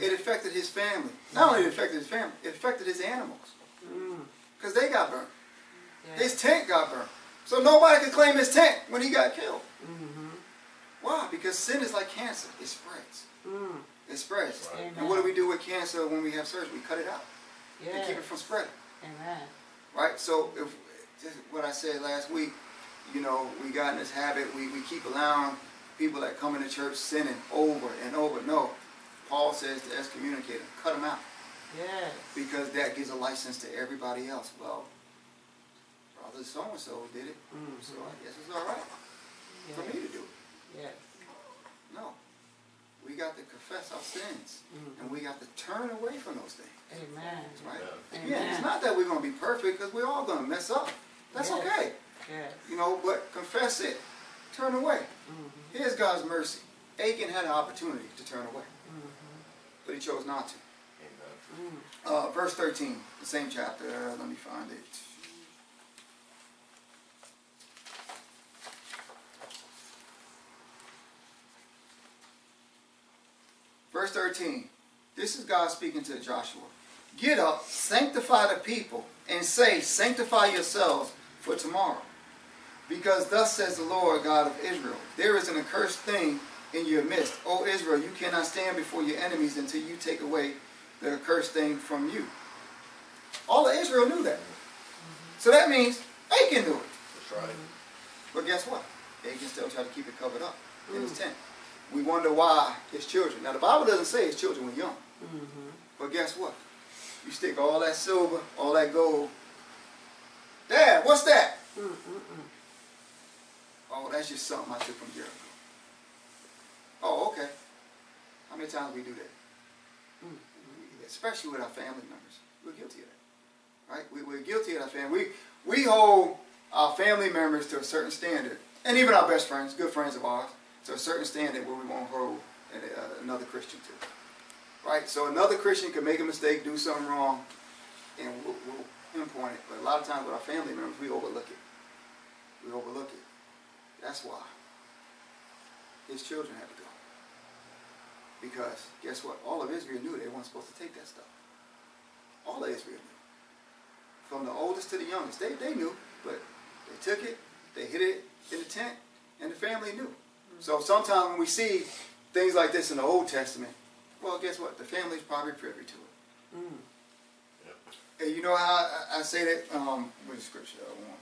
It affected his family. Not only it affected his family, it affected his animals. Mm. Because they got burned. Yes. His tent got burned. So nobody could claim his tent when he got killed. Mhm. Why? Because sin is like cancer. It spreads. Mm. It spreads. Right. And what do we do with cancer when we have surgery? We cut it out to Yes. keep it from spreading. Amen. Right? So if just what I said last week, you know, we got in this habit, we, we keep allowing people that come into church sinning over and over. No. Paul says to excommunicate them, cut them out. Yes. Because that gives a license to everybody else. Well, brother so and so did it, Mhm. so I guess it's all right for me to do it. Yes. No. We got to confess our sins Mhm. and we got to turn away from those things. Amen. Right? Amen. Yeah, it's not that we're going to be perfect because we're all going to mess up. That's Yes. okay. Yes. You know, but confess it. Turn away. Mhm. Here's God's mercy. Achan had an opportunity to turn away, Mhm. but he chose not to. Uh, verse 13, the same chapter. Uh, let me find it. Verse 13. This is God speaking to Joshua. Get up, sanctify the people, and say, Sanctify yourselves for tomorrow. Because thus says the Lord God of Israel, there is an accursed thing in your midst. O Israel, you cannot stand before your enemies until you take away the accursed thing from you. All of Israel knew that. So that means Achan knew it. That's right. But guess what? Achan still tried to keep it covered up in his tent. We wonder why his children. Now the Bible doesn't say his children were young, Mm-hmm. but guess what? You stick all that silver, all that gold. Dad, what's that? Mm-mm-mm. Oh, that's just something I took from Jericho. Oh, okay. How many times we do that? Mm. Especially with our family members. We're guilty of that. Right? We, we're guilty of our family. We, we hold our family members to a certain standard, and even our best friends, good friends of ours, to a certain standard where we won't hold uh, another Christian to. Right? So another Christian can make a mistake, do something wrong, and we'll, we'll pinpoint it. But a lot of times with our family members, we overlook it. We overlook it. That's why his children had to go. Because guess what? All of Israel knew they weren't supposed to take that stuff. All of Israel knew. From the oldest to the youngest. They, they knew, but they took it, they hid it in the tent, and the family knew. So sometimes when we see things like this in the Old Testament, well, guess what? The family's probably privy to it. Mm. And you know how I, I say that? Um, what is scripture I want?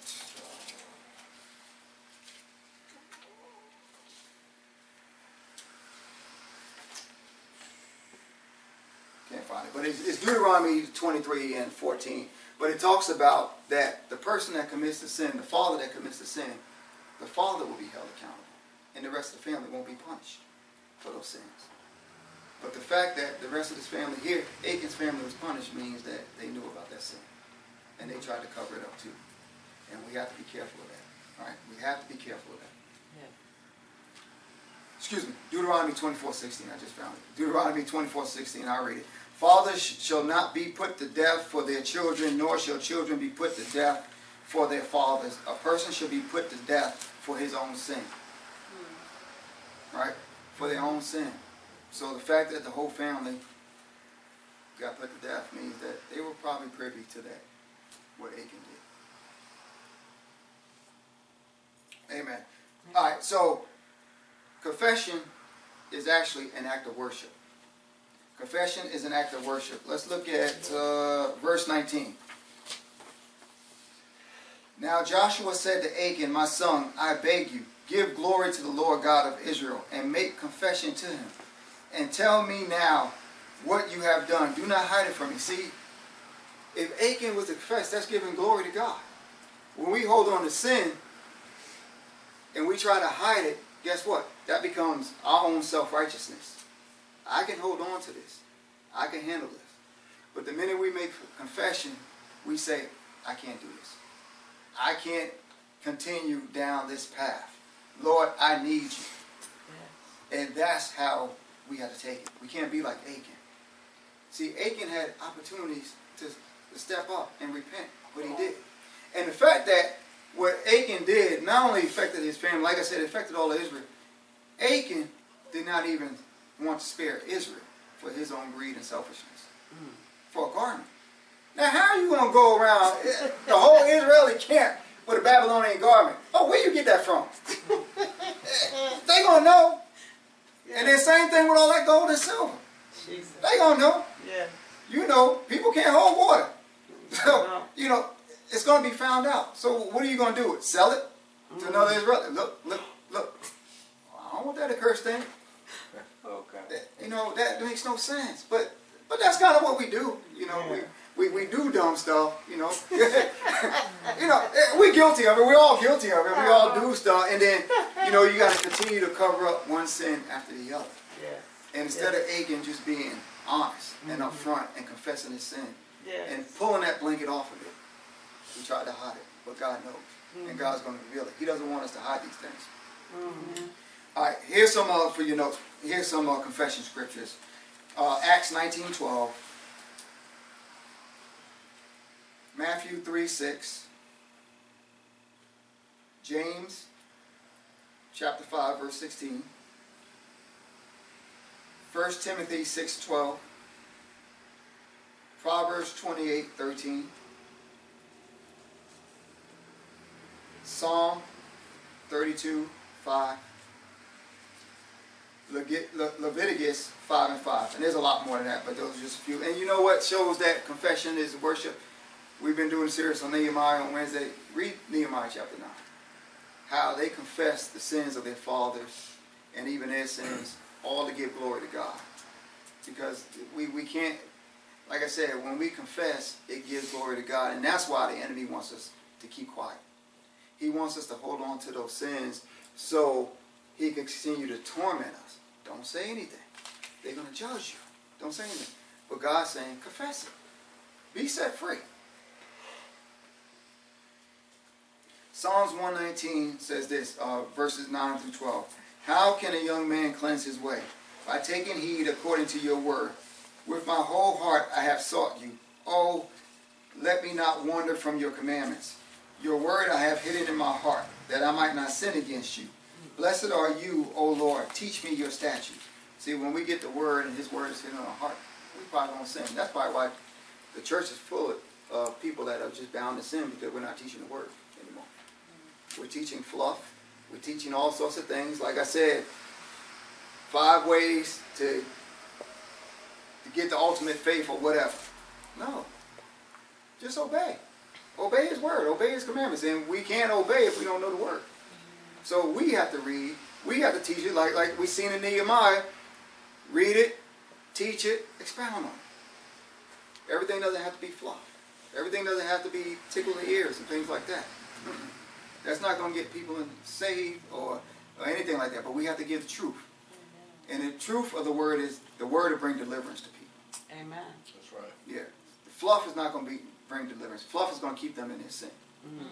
Can't find it, but it's, Deuteronomy 23 and 14. But it talks about that the person that commits the sin, the father that commits the sin, the father will be held accountable, and the rest of the family won't be punished for those sins. But the fact that the rest of this family here, Achan's family was punished, means that they knew about that sin. And they tried to cover it up too. And we have to be careful of that. All right? We have to be careful of that. Yeah. Excuse me. Deuteronomy 24, 16. I just found it. Deuteronomy 24, 16. I'll read it. Fathers shall not be put to death for their children, nor shall children be put to death for their fathers. A person shall be put to death for his own sin. Hmm. Right? For their own sin. So the fact that the whole family got put to death means that they were probably privy to that, what Achan did. Amen. All right, so confession is actually an act of worship. Confession is an act of worship. Let's look at uh, verse 19. Now Joshua said to Achan, My son, I beg you, give glory to the Lord God of Israel, and make confession to him. And tell me now what you have done. Do not hide it from me. See, if Achan was to confess, that's giving glory to God. When we hold on to sin and we try to hide it, guess what? That becomes our own self-righteousness. I can hold on to this. I can handle this. But the minute we make confession, we say, I can't do this. I can't continue down this path. Lord, I need you. Yeah. And that's how we have to take it. We can't be like Achan. See, Achan had opportunities to, to step up and repent, but he did. And the fact that what Achan did not only affected his family, like I said, it affected all of Israel. Achan did not even want to spare Israel for his own greed and selfishness. Mm. For a garment. Now, how are you going to go around the whole Israeli camp with a Babylonian garment? Oh, where you get that from? they going to know. And then same thing with all that gold and silver. Jesus. They going to know. Yeah. You know, people can't hold water. So, No. you know, it's going to be found out. So what are you going to do? Sell it to another Israeli? Look, look, look. I don't want that accursed thing. You know, that makes no sense. But but that's kind of what we do. You know, Yeah. we, we, we do dumb stuff, you know. you know, eh, we're guilty of it. We're all guilty of it. We all do stuff. And then, you know, you got to continue to cover up one sin after the other. Yeah. And instead of Achan just being honest and upfront and confessing his sin Yeah. and pulling that blanket off of it, we tried to hide it. But God knows. And God's going to reveal it. He doesn't want us to hide these things. Mm-hmm. All right, here's some uh, for your notes. Here's some uh, confession scriptures. Uh, Acts 19:12, Matthew 3, 6. James chapter 5 verse 16, 1 Timothy 6:12, Proverbs 28:13, Psalm 32 5. Leviticus 5 and 5. And there's a lot more than that, but those are just a few. And you know what shows that confession is worship? We've been doing a series on Nehemiah on Wednesday. Read Nehemiah chapter 9. how they confess the sins of their fathers and even their sins, all to give glory to God. Because we, we can't, like I said, when we confess, it gives glory to God. And that's why the enemy wants us to keep quiet. He wants us to hold on to those sins so he can continue to torment us. Don't say anything. They're going to judge you. Don't say anything. But God's saying, confess it. Be set free. Psalms 119 says this, uh, verses 9 through 12. How can a young man cleanse his way? By taking heed according to your word. With my whole heart I have sought you. Oh, let me not wander from your commandments. Your word I have hidden in my heart, that I might not sin against you. Blessed are you, O Lord. Teach me your statutes. See, when we get the word and his word is hidden in our heart, we probably won't sin. That's probably why the church is full of people that are just bound to sin because we're not teaching the word anymore. Mm-hmm. We're teaching fluff. We're teaching all sorts of things. Like I said, five ways to to get the ultimate faith or whatever. No. Just obey. Obey his word. Obey his commandments. And we can't obey if we don't know the word. So we have to read. We have to teach it like, like we seen in Nehemiah. Read it, teach it, expound on it. Everything doesn't have to be fluff. Everything doesn't have to be tickle the ears and things like that. That's not going to get people saved or, or anything like that. But we have to give the truth. And the truth of the word is the word will bring deliverance to people. Amen. That's right. Yeah. The fluff is not going to be bring deliverance. Fluff is going to keep them in their sin. Mm.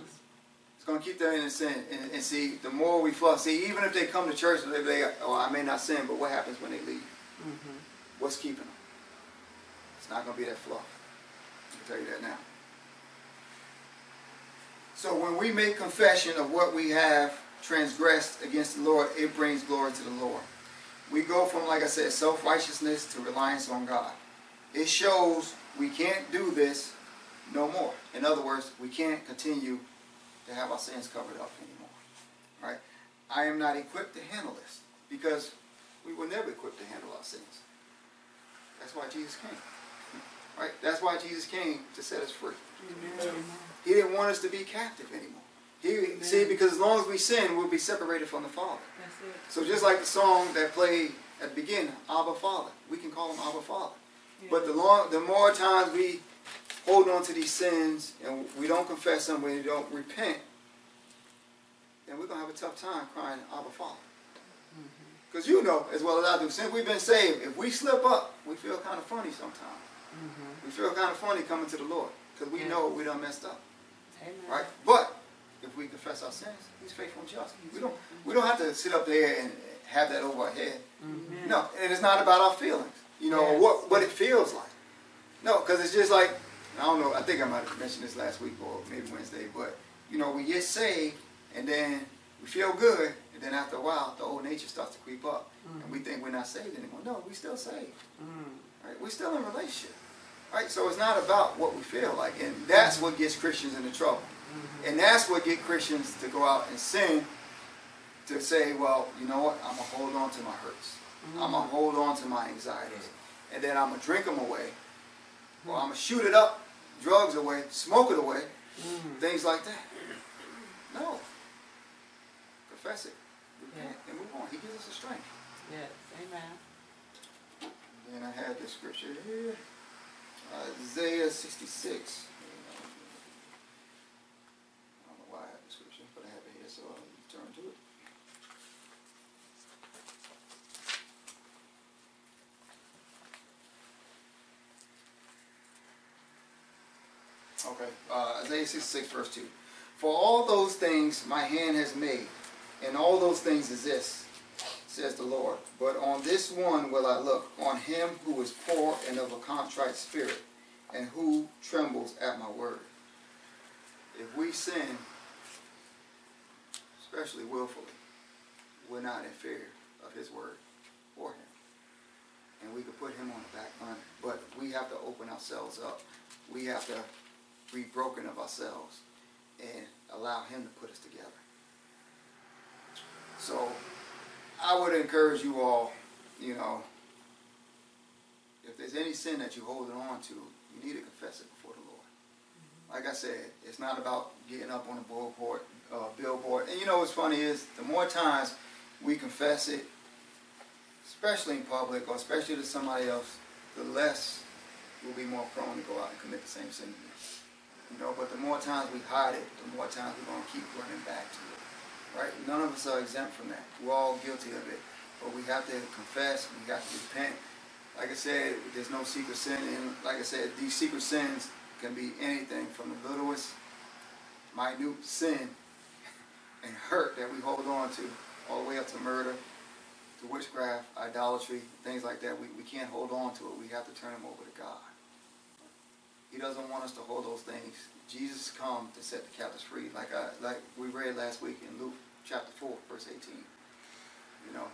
To keep them in sin. And, and see, the more we fluff, see, even if they come to church, they, they, oh, I may not sin, but what happens when they leave? Mm-hmm. What's keeping them? It's not going to be that fluff. I can tell you that now. So when we make confession of what we have transgressed against the Lord, it brings glory to the Lord. We go from, like I said, self-righteousness to reliance on God. It shows we can't do this no more. In other words, we can't continue to have our sins covered up anymore. Right? I am not equipped to handle this because we were never equipped to handle our sins. That's why Jesus came. Right? That's why Jesus came to set us free. Amen. He didn't want us to be captive anymore. He see because as long as we sin, we'll be separated from the Father. So just like the song that played at the beginning, Abba Father, we can call him Abba Father. But the long, the more times we hold on to these sins and we don't confess them, we don't repent, then we're gonna have a tough time crying Abba Father. Because you know as well as I do, since we've been saved, if we slip up, we feel kind of funny sometimes. Mm-hmm. We feel kind of funny coming to the Lord because we Yeah. know we done messed up, Amen. right? But if we confess our sins, He's faithful and just. We don't we don't have to sit up there and have that over our head. Amen. No, and it's not about our feelings. You know Yes. what what it feels like. No, because it's just like I don't know. I think I might have mentioned this last week or maybe Wednesday, but you know we get saved and then we feel good, and then after a while the old nature starts to creep up, and we mm. think we're not saved anymore. No, we still saved. Mm. Right? We're still in a relationship. Right? So it's not about what we feel like, and that's what gets Christians into trouble. Mm-hmm. And that's what get Christians to go out and sin, to say, well, you know what, I'm going to hold on to my hurts. I'm going mm. to hold on to my anxieties. And then I'm going to drink them away. Or I'm going to shoot it up, drugs away, smoke it away, Mm. things like that. No. Confess it. Repent and move on. He gives us the strength. Yes. Amen. Then I had this scripture here. Isaiah 66. I don't know why I have the scripture, but I have it here, so I'll turn to it. Okay, uh, Isaiah 66, verse 2. For all those things my hand has made, and all those things exist, says the Lord. But on this one will I look, on him who is poor and of a contrite spirit, and who trembles at my word. If we sin, especially willfully, we're not in fear of his word or him. And we could put him on the back burner. But we have to open ourselves up. We have to be broken of ourselves and allow him to put us together. So I would encourage you all, you know, if there's any sin that you're holding on to, you need to confess it before the Lord. like I said, it's not about getting up on a billboard, uh, billboard. And you know what's funny is the more times we confess it, especially in public or especially to somebody else, the less we'll be more prone to go out and commit the same sin. You know, but the more times we hide it, the more times we're going to keep running back to it. Right? None of us are exempt from that. We're all guilty of it. But we have to confess, we have to repent. Like I said, there's no secret sin. And like I said, these secret sins can be anything from the littlest, minute sin and hurt that we hold on to, all the way up to murder, to witchcraft, idolatry, things like that. We, we can't hold on to it. We have to turn them over to God. He doesn't want us to hold those things. Jesus come to set the captives free, like I, like we read last week in Luke chapter four, verse eighteen. You know,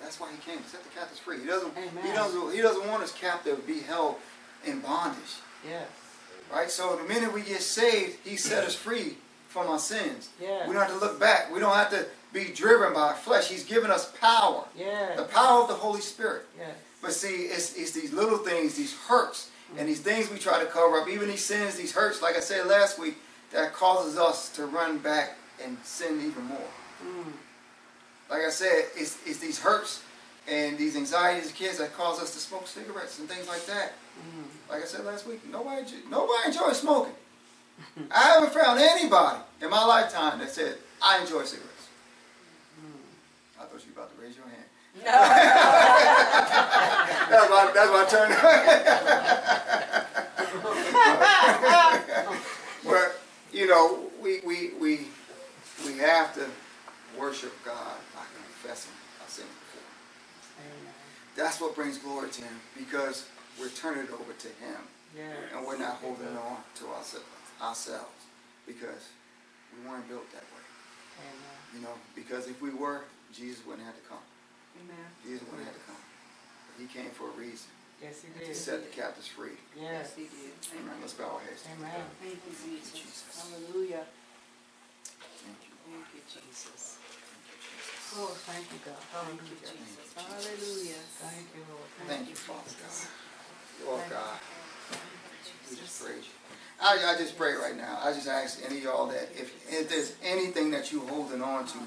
that's why he came to set the captives free. He doesn't. He doesn't. He doesn't want his captive to be held in bondage. Yes. Right. So the minute we get saved, he set us free from our sins. Yes. We don't have to look back. We don't have to be driven by our flesh. He's given us power, Yes. the power of the Holy Spirit. Yes. But see, it's, it's these little things, these hurts, and these things we try to cover up, even these sins, these hurts, like I said last week, that causes us to run back and sin even more. Mm. Like I said, it's, it's these hurts and these anxieties of kids that cause us to smoke cigarettes and things like that. Mm. Like I said last week, nobody nobody enjoys smoking. I haven't found anybody in my lifetime that said I enjoy cigarettes. I thought you were about to raise your hand. that's my that's my turn. but you know, we we we we have to worship God by confessing our sins before. Him. Amen. That's what brings glory to Him because we're turning it over to Him Yes. and we're not holding on to ourselves ourselves because we weren't built that way. Amen. You know, because if we were, Jesus wouldn't have to come. Amen. Jesus wouldn't have to come. But he came for a reason Yes, he did. to set the captives free. Yes. he did. Amen. Let's bow our heads. Amen. Thank you, Jesus. Jesus. Hallelujah. Thank you. Thank you, Jesus. Thank you, oh, Jesus. Oh, thank you, God. Thank you, Hallelujah. Jesus. Hallelujah. Thank you, Lord. Thank you, Father God. Lord Thank you. God, we just praise you. I, I just pray right now. I just ask any of y'all that if, if there's anything that you're holding on to,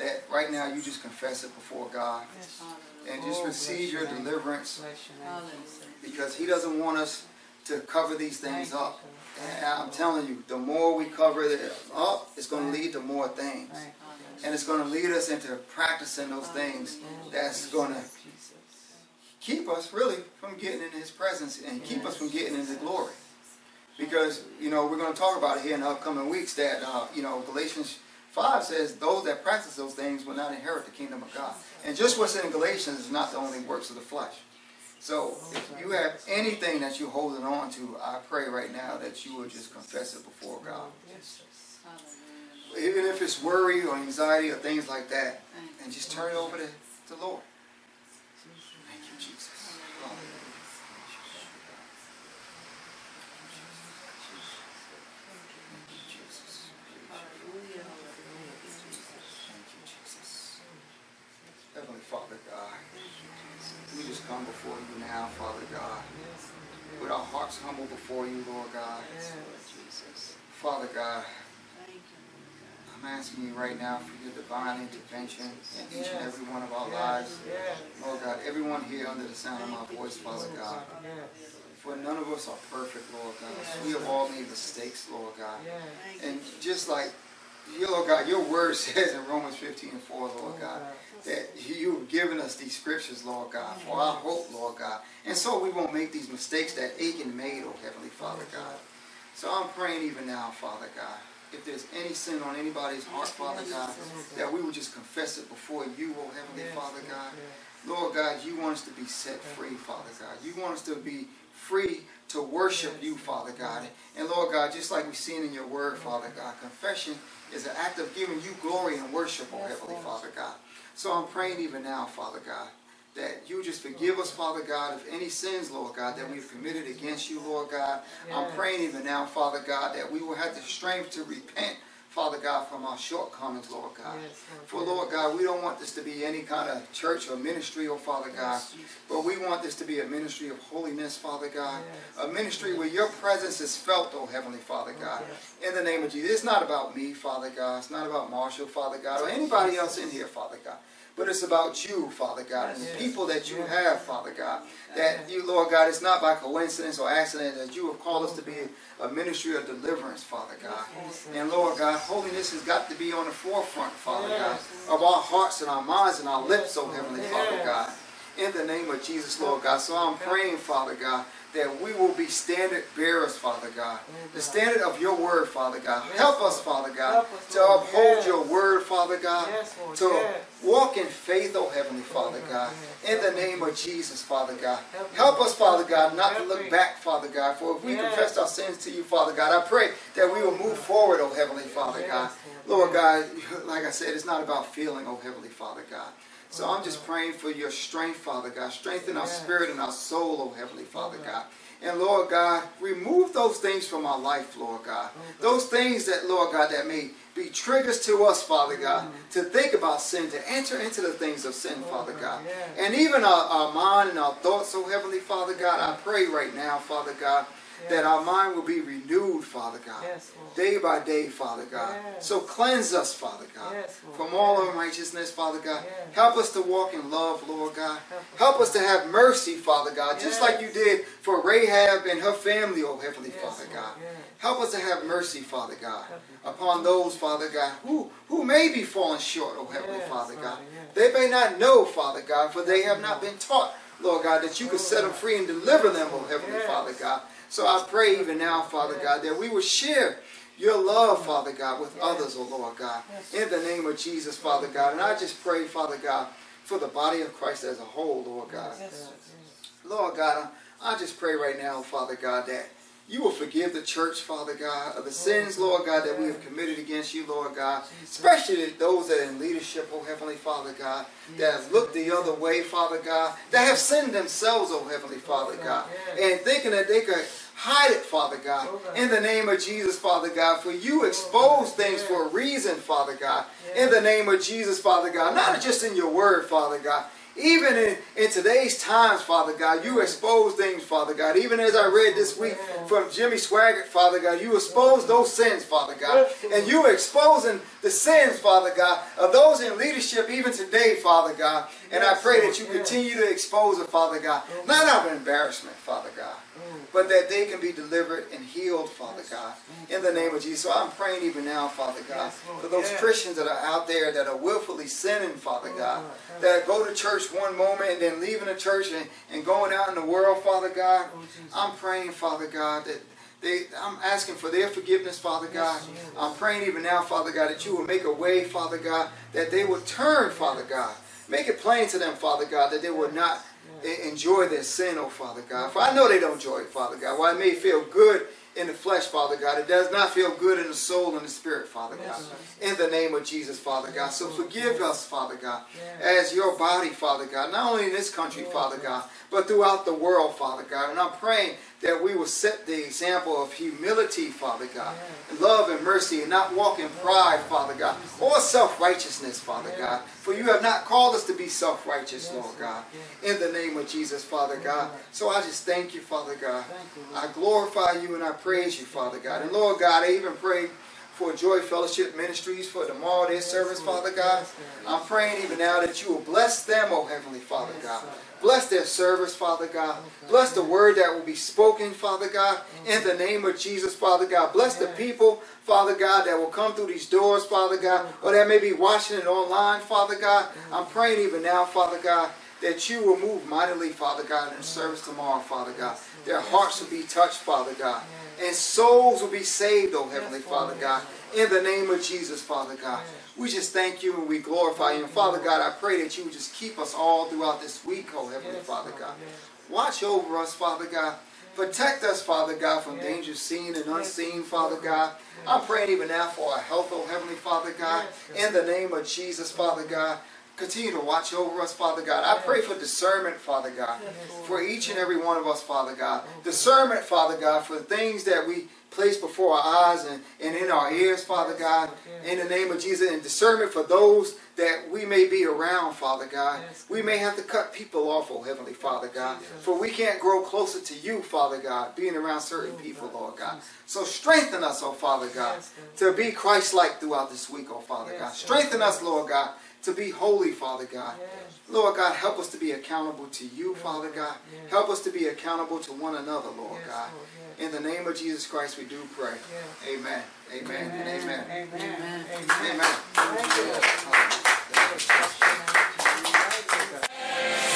that right now you just confess it before God Yes. and just Oh, receive your your deliverance Bless your name. Jesus. because He doesn't want us to cover these things up. And I'm telling you, the more we cover it up, it's going to lead to more things. And it's going to lead us into practicing those things that's going to keep us really from getting in His presence and keep us from getting into glory. Because, you know, we're going to talk about it here in the upcoming weeks that, uh, you know, Galatians 5 says those that practice those things will not inherit the kingdom of God. And just what's in Galatians is not the only works of the flesh. So if you have anything that you're holding on to, I pray right now that you will just confess it before God. Even if it's worry or anxiety or things like that, and just turn it over to the Lord. Thank you, Jesus. Hallelujah. Thank you, Jesus. Hallelujah. Thank you, Jesus. Heavenly Father God, we just come before you now, Father God, with our hearts humble before you, Lord God. Father God, I'm asking you right now for your divine intervention in each and every one of our lives. Lord God, everyone here under the sound of my voice, Father God. For none of us are perfect, Lord God. We have all made mistakes, Lord God. Yes. Thank you. And just like, you, Lord God, your word says in Romans 15 and 4, Lord God, that you've given us these scriptures, Lord God, for our hope, Lord God. And so we won't make these mistakes that Achan made, oh Heavenly Father God. So I'm praying even now, Father God, if there's any sin on anybody's heart, Father God, that we would just confess it before you, oh Heavenly Father God. Lord God, you want us to be set free, Father God. You want us to be free to worship you, Father God. And Lord God, just like we've seen in your word, Father God, confession is an act of giving you glory and worship, oh Heavenly. Father God. So I'm praying even now, Father God, that you just forgive us, Father God, of any sins, Lord God, that we've committed against you, Lord God. I'm praying even now, Father God, that we will have the strength to repent Father God, from our shortcomings, Lord God. Yes, For Lord. God, we don't want this to be any kind of church or ministry, oh Father God, Yes, but we want this to be a ministry of holiness, Father God. Yes. A ministry where your presence is felt, oh Heavenly Father God. Yes. In the name of Jesus. It's not about me, Father God. It's not about Marshall, Father God, or anybody else in here, Father God. But it's about you, Father God, and the people that you have, Father God. That you, Lord God, it's not by coincidence or accident that you have called us to be a ministry of deliverance, Father God. And Lord God, holiness has got to be on the forefront, Father God, of our hearts and our minds and our lips, oh Heavenly Father God. In the name of Jesus, Lord God. So I'm praying, Father God, that we will be standard bearers, Father God. The mm-hmm. standard of your word, Father God. Yes, Help us, Father God, us, to uphold Yes. your word, Father God. Yes, To walk in faith, oh Heavenly mm-hmm. Father Lord, God. In the name of Jesus, Father God. Help. Help us, Father God, not to look me. back, Father God. For if we confess our sins to you, Father God, I pray that we will move mm-hmm. forward, oh Heavenly Father God. Lord. Lord God, like I said, it's not about feeling, oh Heavenly Father God. So I'm just praying for your strength, Father God. Strengthen our spirit and our soul, oh Heavenly Father mm-hmm. God. And Lord God, remove those things from our life, Lord oh, God. Those things that, Lord God, that may be triggers to us, Father God, mm-hmm. to think about sin, to enter into the things of sin, oh, Father God. Yes. And even our, our mind and our thoughts, oh Heavenly Father God, I pray right now, Father God, that our mind will be renewed, Father God Yes, day by day, Father God. Yes. So cleanse us, Father God, from all unrighteousness, Father God. Help us to walk in love, Lord God. Help us, to have mercy, Father God, just like you did for Rahab and her family, oh Heavenly Father. God. Help us to have mercy, Father God, upon those, Father God, who, who may be falling short, oh Heavenly Father God. They may not know, Father God, for they have not been taught, Lord God, that you could set them free and deliver them, oh Heavenly Yes. Father God. So I pray even now, Father God, that we will share your love, Father God, with others, oh Lord God. In the name of Jesus, Father God. And I just pray, Father God, for the body of Christ as a whole, Lord God. Yes, Lord. God, I I just pray right now, Father God, that you will forgive the church, Father God, of the sins, Lord God, that we have committed against you, Lord God. Especially those that are in leadership, oh Heavenly Father God, that have looked the other way, Father God, that have sinned themselves, oh Heavenly Father God, and thinking that they could hide it, Father God. In the name of Jesus, Father God, for you oh, expose things for a reason, Father God. In the name of Jesus, Father God, not just in your word, Father God. Even in, in today's times, Father God, you expose things, Father God. Even as I read this week from Jimmy Swaggart, Father God, you expose those sins, Father God. And you exposing the sins, Father God, of those in leadership even today, Father God. And I pray that you continue to expose it, Father God. Not out of embarrassment, Father God, but that they can be delivered and healed, Father God. In the name of Jesus. So I'm praying even now, Father God, for those Christians that are out there that are willfully sinning, Father God, that go to church one moment and then leaving the church and, and going out in the world, Father God. Oh, I'm praying, Father God, that they, I'm asking for their forgiveness, Father God. I'm praying even now, Father God, that you will make a way, Father God, that they will turn, Father God. Make it plain to them, Father God, that they will not enjoy their sin, oh Father God. For I know they don't enjoy it, Father God. While it may feel good in the flesh, Father God, it does not feel good in the soul and the spirit, Father God. In the name of Jesus, Father God. So forgive us, Father God, as your body, Father God, not only in this country, Father God, but throughout the world, Father God. And I'm praying that we will set the example of humility, Father God, love and mercy, and not walk in pride, Father God, or self-righteousness, Father God. For you have not called us to be self-righteous, Lord God. In the name of Jesus, Father God. So I just thank you, Father God. You, I glorify you and I praise you, Father God. And Lord God, I even pray for Joy Fellowship Ministries for tomorrow their service, Father God. I'm praying even now that you will bless them, oh Heavenly Father God. Bless their service, Father God. Bless the word that will be spoken, Father God, in the name of Jesus, Father God. Bless the people, Father God, that will come through these doors, Father God, or that may be watching it online, Father God. I'm praying even now, Father God, that you will move mightily, Father God, in service tomorrow, Father God. Their hearts will be touched, Father God. And souls will be saved, oh Heavenly Father God. In the name of Jesus, Father God. We just thank you and we glorify you. And Father God, I pray that you would just keep us all throughout this week, oh Heavenly Yes, Father God. Watch over us, Father God. Protect us, Father God, from Yes. dangers seen and unseen, Father God. I'm praying even now for our health, oh Heavenly Father God. In the name of Jesus, Father God. Continue to watch over us, Father God. I pray for discernment, Father God, for each and every one of us, Father God. Discernment, Father God, for the things that we placed before our eyes and, and in our ears, Father God. In the name of Jesus, and discernment for those that we may be around, Father God. Yes, We may have to cut people off, oh Heavenly Father God. Jesus. For we can't grow closer to you, Father God, being around certain Oh, people, God. Lord God. So strengthen us, oh Father God, Yes, to be Christ-like throughout this week, oh Father Yes, God. Strengthen us, Lord God, to be holy, Father God. Yes. Lord God, help us to be accountable to you, Father God. Yes. Help us to be accountable to one another, Lord Yes, God. Lord, yes. In the name of Jesus Christ, we do pray. Amen. Amen. Amen. Amen. Amen. Amen. Amen. Amen.